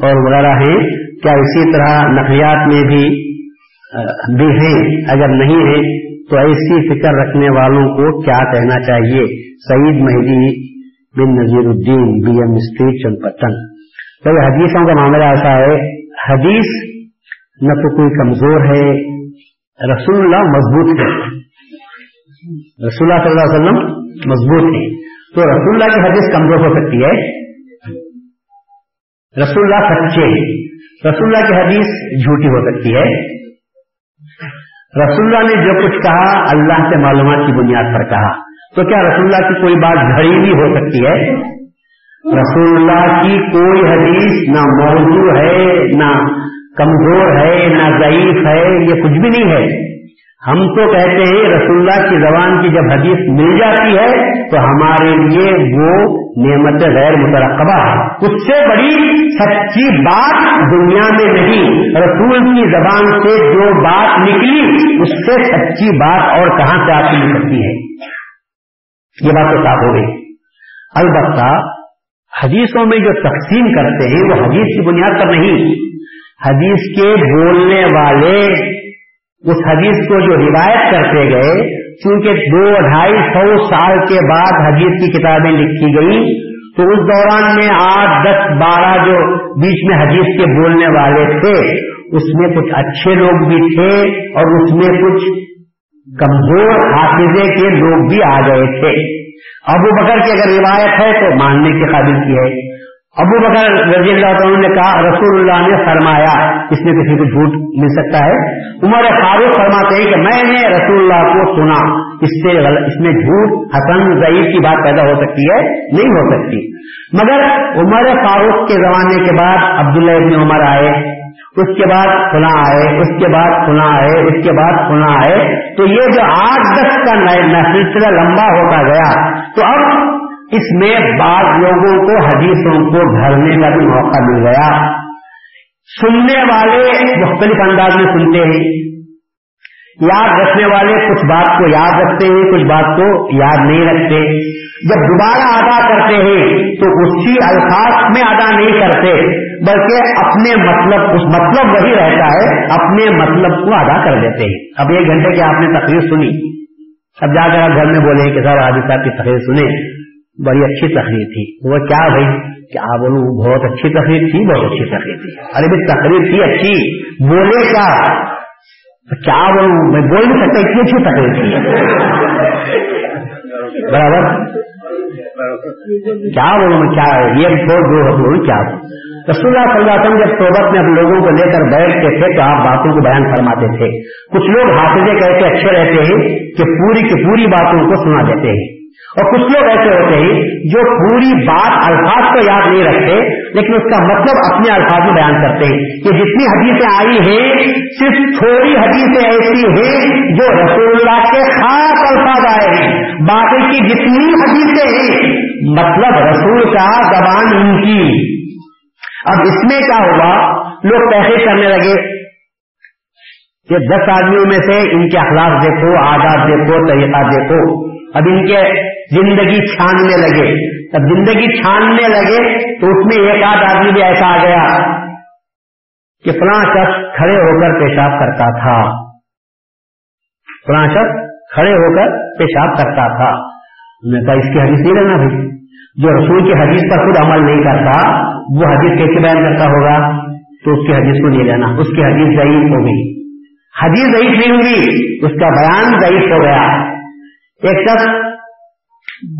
اور وغیرہ ہیں کیا اسی طرح نقلیات میں بھی بھی ہیں اگر نہیں ہے تو ایسی فکر رکھنے والوں کو کیا کہنا چاہیے؟ سعید مہدی بن نذیر الدین، بی ایم اسٹریٹ چند پٹن حدیثوں کا معاملہ ایسا ہے، حدیث نہ تو کوئی کمزور ہے، رسول اللہ مضبوط ہے رسول اللہ صلی اللہ علیہ وسلم مضبوط ہے تو رسول اللہ کی حدیث کمزور ہو سکتی ہے۔ رسول اللہ سچے رسول اللہ کی حدیث جھوٹی ہو سکتی ہے۔ رسول اللہ نے جو کچھ کہا، اللہ سے معلومات کی بنیاد پر کہا۔ تو کیا رسول اللہ کی کوئی بات گھڑی بھی ہو سکتی ہے؟ رسول اللہ کی کوئی حدیث نہ موضوع ہے، نہ کمزور ہے، نہ ضعیف ہے، یہ کچھ بھی نہیں ہے۔ ہم تو کہتے ہیں رسول اللہ کی زبان کی جب حدیث مل جاتی ہے، تو ہمارے لیے وہ نعمت غیر مترقبہ ہے۔ اس سے بڑی سچی بات دنیا میں نہیں۔ رسول کی زبان سے جو بات نکلی، اس سے سچی بات اور کہاں سے آپ مل سکتی ہے؟ یہ بات تو صاف ہو گئی۔ البتہ، حدیثوں میں جو تقسیم کرتے ہیں، وہ حدیث کی بنیاد پر نہیں۔ حدیث کے بولنے والے اس حدیث کو جو روایت کرتے گئے، چونکہ دو ڈھائی سو سال کے بعد حدیث کی کتابیں لکھی گئی تو اس دوران میں آٹھ، دس، بارہ جو بیچ میں حدیث کے بولنے والے تھے، اس میں کچھ اچھے لوگ بھی تھے اور اس میں کچھ کمزور حافظے کے لوگ بھی آ گئے تھے۔ ابو بکر کی اگر روایت ہے تو ماننے کے قابل کی ہے۔ ابو بکر رضی اللہ تعالیٰ نے کہا، رسول اللہ نے فرمایا، اس میں کسی کو جھوٹ مل سکتا ہے؟ عمر فاروق فرماتے ہیں کہ میں نے رسول اللہ کو سنا، اس سے اس میں جھوٹ، حسن، ضعیف کی بات پیدا ہو سکتی ہے؟ نہیں ہو سکتی۔ مگر عمر فاروق کے زمانے کے بعد عبداللہ ابن عمر آئے، اس کے بعد کھلا آئے، اس کے بعد کھلا آئے، اس کے بعد کھلا آئے۔ تو یہ جو آٹھ دس کا سلسلہ لمبا ہوتا گیا، تو اب اس میں بعض لوگوں کو حدیثوں کو گھرنے کا بھی موقع مل گیا۔ سننے والے مختلف انداز میں سنتے ہیں۔ یاد رکھنے والے کچھ بات کو یاد رکھتے ہیں، کچھ بات کو یاد نہیں رکھتے۔ جب دوبارہ ادا کرتے ہیں تو اسی الفاظ میں ادا نہیں کرتے، بلکہ اپنے مطلب اس مطلب وہی رہتا ہے، اپنے مطلب کو ادا کر دیتے ہیں۔ اب ایک گھنٹے کی آپ نے تقریر سنی۔ اب جا کر آپ گھر میں بولے کہ سر آدمی صاحب کی تقریر سنیں۔ بڑی اچھی تقریر تھی۔ وہ کیا بھائی؟ کیا بولوں بہت اچھی تقریر تھی، بہت اچھی تقریر تھی۔ ارے بھائی، تقریر تھی اچھی۔ بولے کیا؟ کیا بولوں؟ میں بول نہیں سکتا، اتنی اچھی تقریر تھی۔ برابر؟ کیا بولوں میں؟ کیا؟ یہ بولوں کیا؟ رسول اللہ صلی اللہ علیہ وسلم جب صحبت میں لوگوں کو لے کر بیٹھتے تھے تو آپ باتوں کو بیان فرماتے تھے۔ کچھ لوگ حافظے کہتے، اچھے رہتے ہیں کہ پوری کی پوری باتوں کو سنا دیتے ہیں۔ اور کچھ لوگ ایسے ہوتے ہیں جو پوری بات الفاظ کو یاد نہیں رکھتے، لیکن اس کا مطلب اپنے الفاظ میں بیان کرتے ہیں کہ جتنی حدیثیں آئی ہیں، صرف تھوڑی حدیثیں ایسی ہیں جو رسول اللہ کے خاص الفاظ آئے ہیں۔ باقی کی جتنی حدیثیں ہیں مطلب رسول کا زبان ان کی۔ اب اس میں کیا ہوا؟ لوگ تحقیق کرنے لگے کہ دس آدمیوں میں سے ان کے اخلاق دیکھو، آداب دیکھو، طریقہ دیکھو۔ اب ان کے زندگی چھاننے لگے۔ جب زندگی چھاننے لگے تو اس میں ایک آدھ آدمی بھی ایسا آ گیا کہ فلاں شخص کھڑے ہو کر پیشاب کرتا تھا۔ فلاں شخص کھڑے ہو کر پیشاب کرتا تھا۔ میں کہا، اس کی حدیث نہیں لینا بھائی۔ جو رسول کی حدیث پر خود عمل نہیں کرتا، وہ حدیث کیسے بیان کرتا ہوگا؟ تو اس کی حدیث کو نہیں لینا اس کی حدیث ضعیف ہو گئی۔ حدیث ضعیف نہیں ہوگی اس کا بیان ضعیف ہو گیا۔ ایک شخص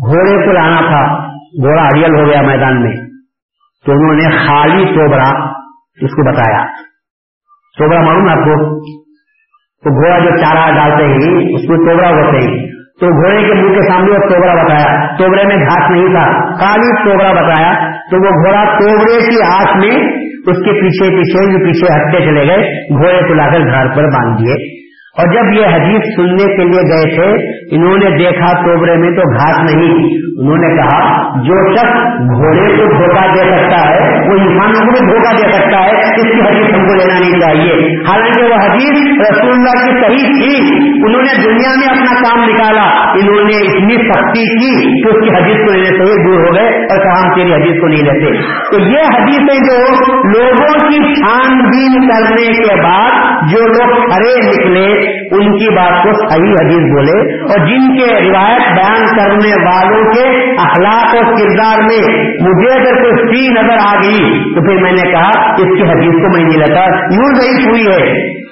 گھوڑے کو لانا تھا، گھوڑا ہریل ہو گیا میدان میں، تو انہوں نے خالی توبرا اس کو بتایا۔ توبرا معلوم آپ کو؟ تو گھوڑا جو چارہ ڈالتے ہیں، اس کو توبرا ہوتے ہیں۔ تو گھوڑے کے منہ کے سامنے وہ توبرا بتایا۔ توبرے میں گھاس نہیں تھا، خالی توبرا بتایا۔ تو وہ گھوڑا توبرے کی آس میں اس کے پیچھے پیچھے پیچھے ہٹتے چلے گئے، گھوڑے کو لا کر گھر پر باندھ دیے۔ اور جب یہ حدیث سننے کے لیے گئے تھے، انہوں نے دیکھا توبرے میں تو گھاس نہیں انہوں نے کہا، جو شخص گھوڑے کو دھوکہ دے سکتا ہے، وہ انسانوں کو بھی دھوکہ دے سکتا ہے، اس کی حدیث ہم کو لینا نہیں چاہیے۔ حالانکہ وہ حدیث رسول اللہ کی صحیح تھی۔ انہوں نے دنیا میں اپنا کام نکالا۔ انہوں نے اتنی سختی کی کہ اس کی حدیث کو لینے سے دور ہو گئے اور کہا، ہم تیری حدیث کو نہیں لیتے۔ تو یہ حدیثیں جو لوگوں کی چھان بین کرنے کے بعد جو لوگ کھڑے نکلے ان کی بات کو صحیح حدیث بولے۔ اور جن کے روایت بیان کرنے والوں کے اخلاق اور کردار میں مجھے اگر کوئی سی نظر آ گئی، تو پھر میں نے کہا، اس کی حدیث کو میں نہیں لگا یوں ضعیف ہوئی ہے۔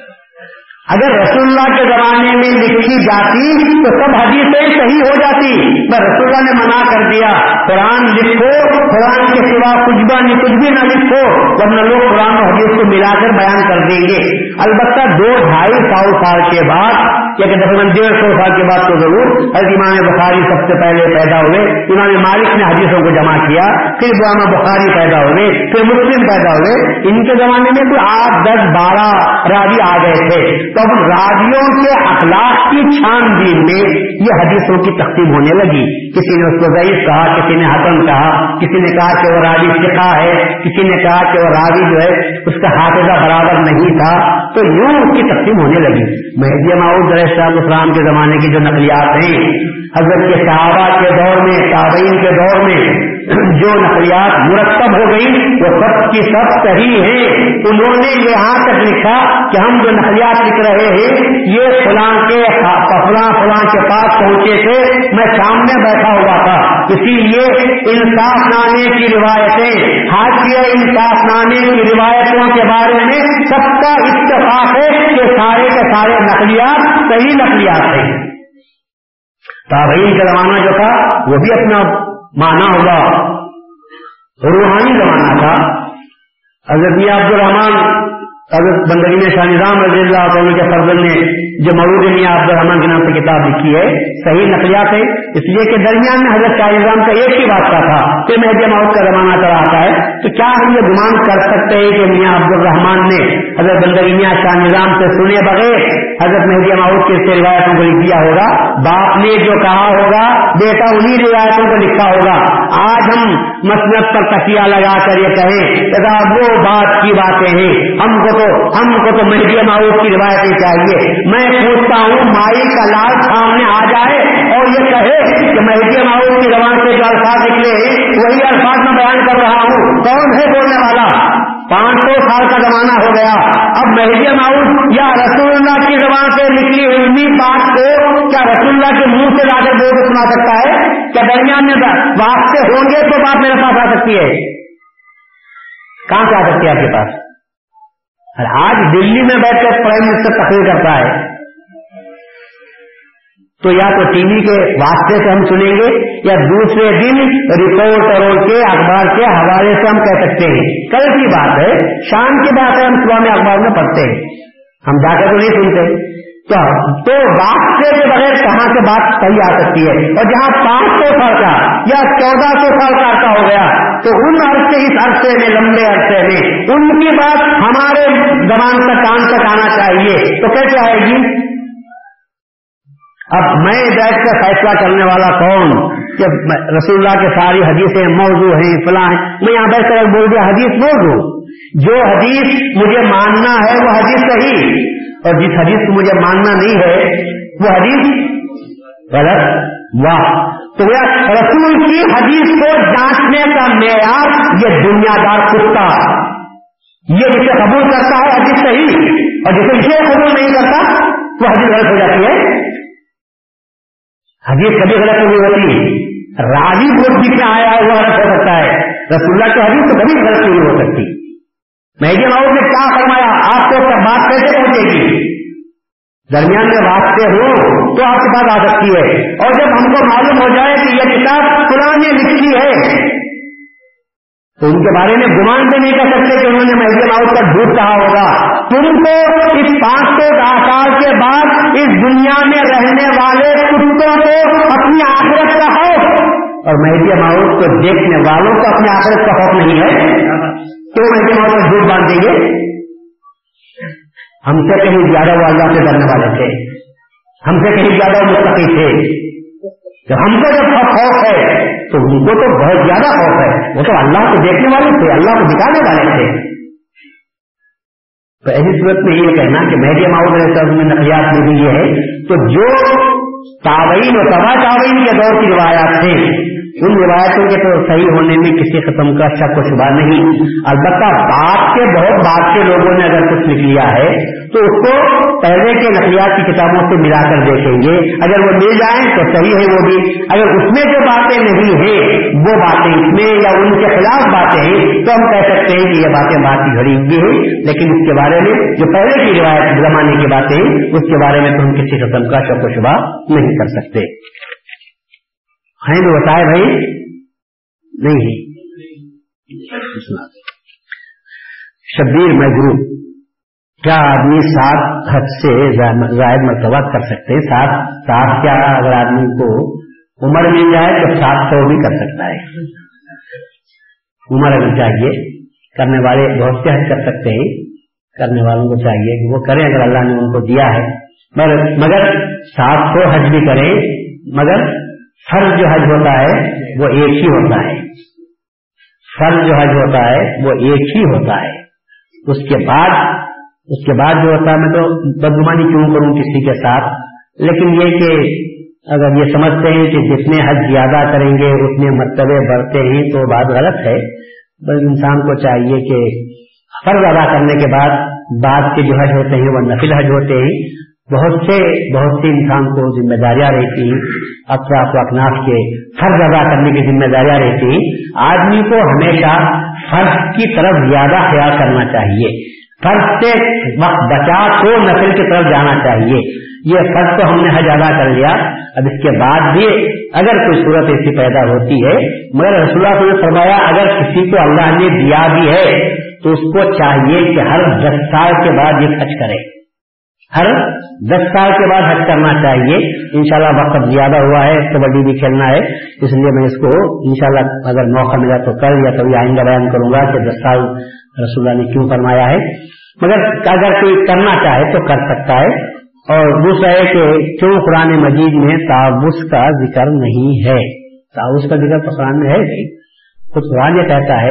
اگر رسول اللہ کے زمانے میں لکھی جاتی تو سب حدیثیں صحیح ہو جاتی۔ پر رسول اللہ نے منع کر دیا، قرآن لکھو، قرآن کے سوا کچھ بھی یعنی کچھ بھی نہ لکھو، ورنہ لوگ قرآن و حدیث کو ملا کر بیان کر دیں گے۔ البتہ دو ڈھائی سو سال کے بعد، یا کہ تقریباً ڈیڑھ سو سال کے بعد تو ضرور، حضرت امام بخاری سب سے پہلے پیدا ہوئے، امام مالک نے حدیثوں کو جمع کیا، پھر غلام بخاری پیدا ہوئے، پھر مسلم پیدا ہوئے۔ ان کے زمانے میں کوئی آٹھ، دس، بارہ راوی آ گئے تھے۔ تو اب راویوں کے اخلاق کی چھان بین میں یہ حدیثوں کی تقسیم ہونے لگی۔ کسی نے اس کو ضعیف کہا، کسی نے حسن کہا، کسی نے کہا کہ وہ راوی سکھا ہے، کسی نے کہا کہ وہ راوی جو ہے، اس کا حافظہ برابر نہیں تھا۔ تو یوں اس کی تقسیم ہونے لگی۔ مہدی معود علیہ اسلام کے زمانے کی جو نقلیات ہیں، حضرت کے صحابہ کے دور میں، تابعین کے دور میں جو نقلیات مرتب ہو گئی وہ سب کی سب صحیح ہیں۔ انہوں نے یہاں تک لکھا کہ ہم جو نقلیات لکھ رہے ہیں یہ فلاں کے ہاں، فلاں فلاں کے پاس پہنچے تھے، میں سامنے بیٹھا ہوا تھا۔ اسی لیے انصاف نامے کی روایتیں حاصل انصاف نامے کی روایتوں کے بارے میں سب کا اتفاق ہے کہ سارے کے سارے نقلیات صحیح نقلیات ہیں۔ تابعین کا زمانہ جو تھا، وہ بھی اپنا مانا ہوگا روحانی زمانہ تھا۔ حضرت عبد الرحمان حضرت بندگی میں شاہ نظام رضی اللہ عنہ کے فرزل نے جو مروج میاں عبد الرحمان کے نام سے کتاب لکھی ہے، صحیح نقلیات ہے۔ اس لیے کہ درمیان میں حضرت شاہ نظام کا ایک ہی واسطہ تھا کہ مہدی موت کا زمانہ چلا آتا ہے۔ تو کیا ہم یہ گمان کر سکتے ہیں کہ میاں عبد الرحمان نے حضرت بندگی میاں شاہ نظام سے سنے بغیر حضرت مہدی ماؤد کے سے روایتوں کو لکھ دیا ہوگا؟ باپ نے جو کہا ہوگا، بیٹا انہیں روایتوں کو لکھا ہوگا۔ آج ہم مسنت پر تکیا لگا کر یہ کہیں وہ بات کی باتیں ہیں ہم کو تو ہم کو تو مہدی معروف کی روایتیں چاہیے۔ میں پوچھتا ہوں، مائی کا لال سامنے آ جائے اور یہ کہے کہ مہدی معروف کی روان سے جو الفاظ نکلے وہی الفاظ میں بیان کر رہا ہوں۔ کون ہے بولنے والا؟ پانچ سو سال کا زمانہ ہو گیا۔ اب مہدی معروف یا رسول اللہ کی زبان سے نکلی ہوئی بات کو کیا رسول اللہ کے منہ سے لا کر بول سنا سکتا ہے؟ کیا درمیان میں واسطے ہوں گے تو بات میرے پاس آ سکتی ہے؟ کہاں سے آ سکتی ہے آپ کے پاس؟ آج دلی میں بیٹھ کر پرائم منسٹر تقریر کرتا ہے۔ تو یا تو ٹی وی کے واسطے سے ہم سنیں گے یا دوسرے دن رپورٹروں کے اخبار کے حوالے سے ہم کہہ سکتے ہیں۔ کل کی بات ہے، شام کی بات ہے، ہم صبح میں اخبار میں پڑھتے ہیں۔ ہم جا کر تو نہیں سنتے۔ تو واسطے کے بغیر کہاں سے بات صحیح آ سکتی ہے؟ اور جہاں پانچ سو سال کا یا چودہ سو سال کا عرصہ ہو گیا، تو ان عرصے، اس عرصے میں، لمبے عرصے میں، ان کی بات ہمارے زبان تک، کان تک آنا چاہیے۔ تو کیسے آئے گی؟ اب میں بیٹھ کر فیصلہ کرنے والا کون؟ کہ رسول اللہ کے ساری حدیثیں موضوع ہیں، فلاں ہیں۔ میں یہاں بیٹھ کر بول دیا، حدیث موضوع۔ جو حدیث مجھے ماننا ہے وہ حدیث صحیح اور جس حدیث کو مجھے ماننا نہیں ہے وہ حدیث غلط واہ تو رسول کی حدیث کو جانچنے کا معیار یہ دنیا دار کتا یہ جسے قبول کرتا ہے حدیث صحیح اور جسے اسے قبول نہیں کرتا وہ حدیث غلط ہو جاتی ہے۔ حدیث کبھی غلط نہیں ہوتی۔ راضی بول میں آیا ہے وہ غلط ہو سکتا ہے۔ رسول اللہ کی حدیث تو کبھی غلط نہیں ہو سکتی۔ مہدی ماؤ نے کیا فرمایا؟ آپ کو بات کیسے پہنچے گی؟ درمیان میں واسطے ہوں تو آپ کے پاس آ سکتی ہے۔ اور جب ہم کو معلوم ہو جائے کہ یہ کتاب قرآن نے لکھی ہے، تو ان کے بارے میں گمان بھی نہیں کر سکتے کہ انہوں نے مہدی ماؤ کا جھوٹ کہا ہوگا۔ تم کو اس پانچ سو سال کے بعد اس دنیا میں رہنے والے کتوں کو اپنی آخرت کا خوف، اور مہدی ماؤ کو دیکھنے والوں کو اپنی آخرت کا خوف نہیں ہے۔ تو مہدی ماؤ کا جھوٹ باندھ دیں گے؟ ہم سے کہیں زیادہ وہ اللہ سے ڈرنے والے تھے۔ ہم سے کہیں زیادہ مستقی تھے۔ جب ہم کو جب خوف ہے، تو ان کو تو بہت زیادہ خوف ہے۔ وہ تو اللہ کو دیکھنے والے تھے، اللہ کو دکھانے والے تھے۔ تو ایسی صورت میں یہ کہنا کہ مہدی ماؤد میں نقلیات میں بھی یہ ہے تو جو تعوین اور تباہ تعوین کے دور کی روایات تھے ان روایتوں کے تو صحیح ہونے میں کسی قسم کا شک و شبہ نہیں۔ البتہ بات کے بہت بات کے لوگوں نے اگر کچھ لکھ لیا ہے، تو اس کو پہلے کے نقلیات کی کتابوں سے ملا کر دیکھیں گے۔ اگر وہ مل جائیں تو صحیح ہے وہ بھی۔ اگر اس میں جو باتیں نہیں ہیں، وہ باتیں اس میں یا ان کے خلاف باتیں ہیں، تو ہم کہہ سکتے ہیں کہ یہ باتیں بات کی گھڑی ہوئی ہیں۔ لیکن اس کے بارے میں جو پہلے کی روایت زمانے کی باتیں ہیں، اس کے بارے میں تو ہم کسی قسم کا شک و شبہ نہیں کر سکتے۔ ہیں تو بتائے بھائی؟ نہیں شبیر محرو کیا آدمی سات حد سے زائد مرتبہ کر سکتے ہیں؟ سات سات کیا اگر آدمی کو عمر مل جائے تو سات سو بھی کر سکتا ہے۔ عمر اگر چاہیے، کرنے والے بہت سے حج کر سکتے ہیں؟ کرنے والوں کو چاہیے کہ وہ کریں اگر اللہ نے ان کو دیا ہے۔ مگر مگر سات سو حج بھی کریں، مگر فرض جو حج ہوتا ہے وہ ایک ہی ہوتا ہے۔ فرض جو حج ہوتا ہے وہ ایک ہی ہوتا ہے۔ اس کے بعد، اس کے بعد جو ہوتا ہے، میں تو بدگمانی کیوں کروں کسی کے ساتھ؟ لیکن یہ کہ اگر یہ سمجھتے ہیں کہ جتنے حج زیادہ کریں گے، اتنے مرتبے بڑھتے ہیں، تو بات غلط ہے۔ بس انسان کو چاہیے کہ فرض ادا کرنے کے بعد بعد کے جو حج ہوتے ہیں، وہ نفل حج ہوتے ہیں۔ بہت سے بہت سے انسان کو ذمہ داریاں رہتی اطراف و اکناف کے فرض ادا کرنے کی ذمہ داریاں رہتی آدمی کو ہمیشہ فرض کی طرف زیادہ خیال کرنا چاہیے۔ فرض سے وقت بچا تو نسل کی طرف جانا چاہیے۔ یہ فرض تو ہم نے حج ادا کر لیا۔ اب اس کے بعد بھی اگر کوئی صورت ایسی پیدا ہوتی ہے، مگر رسول اللہ نے فرمایا، اگر کسی کو اللہ نے دیا بھی ہے، تو اس کو چاہیے کہ ہر دس سال کے بعد یہ خرچ کرے۔ ہر دس سال کے بعد حج کرنا چاہیے۔ انشاءاللہ وقت زیادہ ہوا ہے کبڈی بھی کھیلنا ہے، اس لیے میں اس کو انشاءاللہ اگر موقع ملا تو کل یا کبھی آئندہ بیان کروں گا کہ دس سال رسول اللہ نے کیوں فرمایا ہے۔ مگر اگر کوئی کرنا چاہے تو کر سکتا ہے۔ اور دوسرا ہے کہ کیوں قرآن مجید میں تعوس کا ذکر نہیں ہے؟ تعوس کا ذکر تو قرآن میں ہے خود قرآن یہ کہتا ہے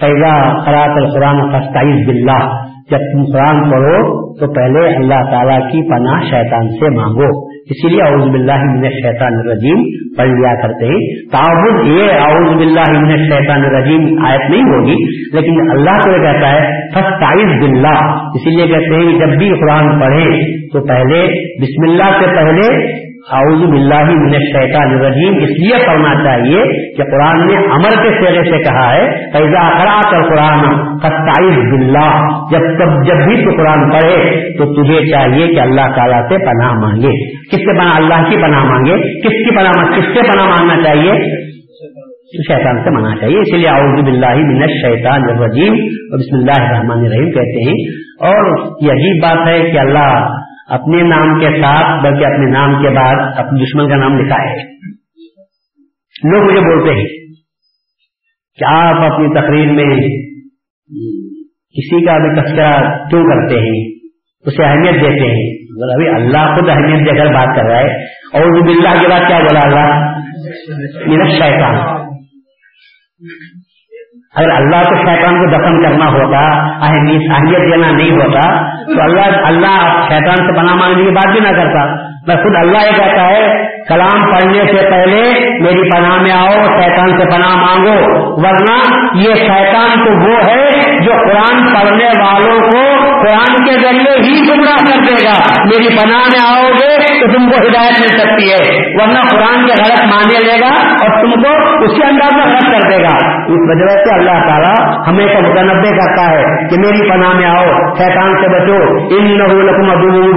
پیدا خراب القرآن فستائز بلّہ جب تم قرآن پڑھو تو پہلے اللہ تعالیٰ کی پناہ شیطان سے مانگو۔ اسی لیے اعوذ باللہ من الشیطان الرجیم۔ پڑھ لیا کرتے ہیں تعاون یہ اعوذ باللہ من الشیطان الرجیم آیت نہیں ہوگی، لیکن اللہ کو یہ کہتا ہے فستائز باللہ اسی لیے کہتے ہیں، جب بھی قرآن پڑھے تو پہلے، بسم اللہ سے پہلے اعوذ باللہ من الشیطان الرجیم۔ اس لیے پڑھنا چاہیے کہ قرآن نے امر کے سیرے سے کہا ہے پیدا کرا کر قرآن فتائز باللہ جب تب جب بھی تو قرآن پڑھے، تو تجھے چاہیے کہ اللہ تعالیٰ سے پناہ مانگے۔ کس سے پناہ اللہ کی پناہ مانگے؟ کس کی پناہ کس سے پناہ مانگنا چاہیے؟ شیطان سے منع چاہیے۔ اسی لیے اعوذ باللہ من الشیطان الرجیم۔ اور بسم اللہ الرحمن الرحیم کہتے ہیں۔ اور یہ عجیب بات ہے کہ اللہ اپنے نام کے ساتھ بلکہ اپنے نام کے بعد اپنے دشمن کا نام لکھا ہے۔ لوگ مجھے بولتے ہیں کہ آپ اپنی تقریر میں کسی کا بھی تذکرہ کیوں کرتے ہیں؟ اسے اہمیت دیتے ہیں۔ ابھی اللہ خود اہمیت دے کر بات کر رہا ہے۔ اور باللہ کے بعد کیا بولا اللہ؟ میرا شیطان اگر اللہ کو شیطان کو دفن کرنا ہوتا اہمیت دینا نہیں ہوتا، تو اللہ اللہ شیطان سے بنا مانگنے کی بات بھی نہ کرتا۔ میں خود اللہ یہ کہتا ہے کلام پڑھنے سے پہلے میری پناہ میں آؤ، شیطان سے پناہ مانگو۔ ورنہ یہ شیطان تو وہ ہے جو قرآن پڑھنے والوں کو قرآن کے ذریعے ہی گمراہ کر دے گا۔ میری پناہ میں آؤ گے تو تم کو ہدایت مل سکتی ہے۔ ورنہ قرآن کے غلط مانے لے گا اور تم کو اسی انداز میں غلط کر دے گا۔ اس وجہ سے اللہ تعالیٰ ہمیشہ متنوع کرتا ہے کہ میری پناہ میں آؤ، شیطان سے بچو۔ ان نحو ابو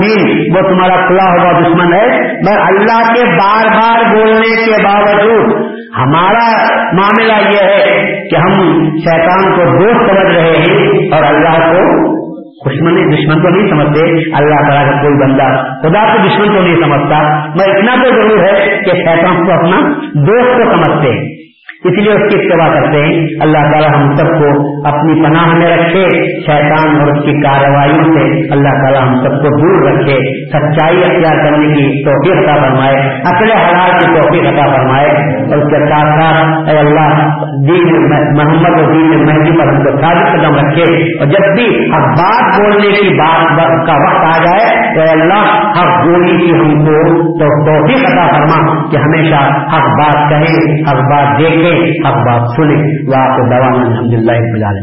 وہ تمہارا کھلا ہوا دشمن ہے۔ میں اللہ کے بار بار بولنے کے باوجود ہمارا معاملہ یہ ہے کہ ہم شیطان کو دوست سمجھ رہے ہیں اور اللہ کو دشمن دشمن کو نہیں سمجھتے، اللہ تعالیٰ کا کوئی بندہ خدا کو دشمن کو نہیں سمجھتا۔ میں اتنا تو ضرور ہے کہ شیطان کو اپنا دوست کو سمجھتے ہیں۔ اس لیے اس کی اتباع کرتے ہیں۔ اللہ تعالیٰ ہم سب کو اپنی پناہ میں رکھے، شیطان اور اس کی کارروائیوں سے اللہ تعالیٰ ہم سب کو دور رکھے۔ سچائی اختیار کرنے کی توفیق عطا فرمائے اصل حلال کی توفیق عطا فرمائے۔ اور اس کے ساتھ ساتھ اے اللہ، دین محمد اور دین مہندی پر ہم کو ثابت قدم رکھے۔ اور جب بھی ہر بات بولنے کی بات کا وقت آ جائے تو اللہ ہر بولی کی ہم کو تو توفیق عطا فرما کہ ہمیشہ ہر بات کہیں ہر بات دیکھیں حق بات سنیں وہ آپ کو دوا الحمد للہ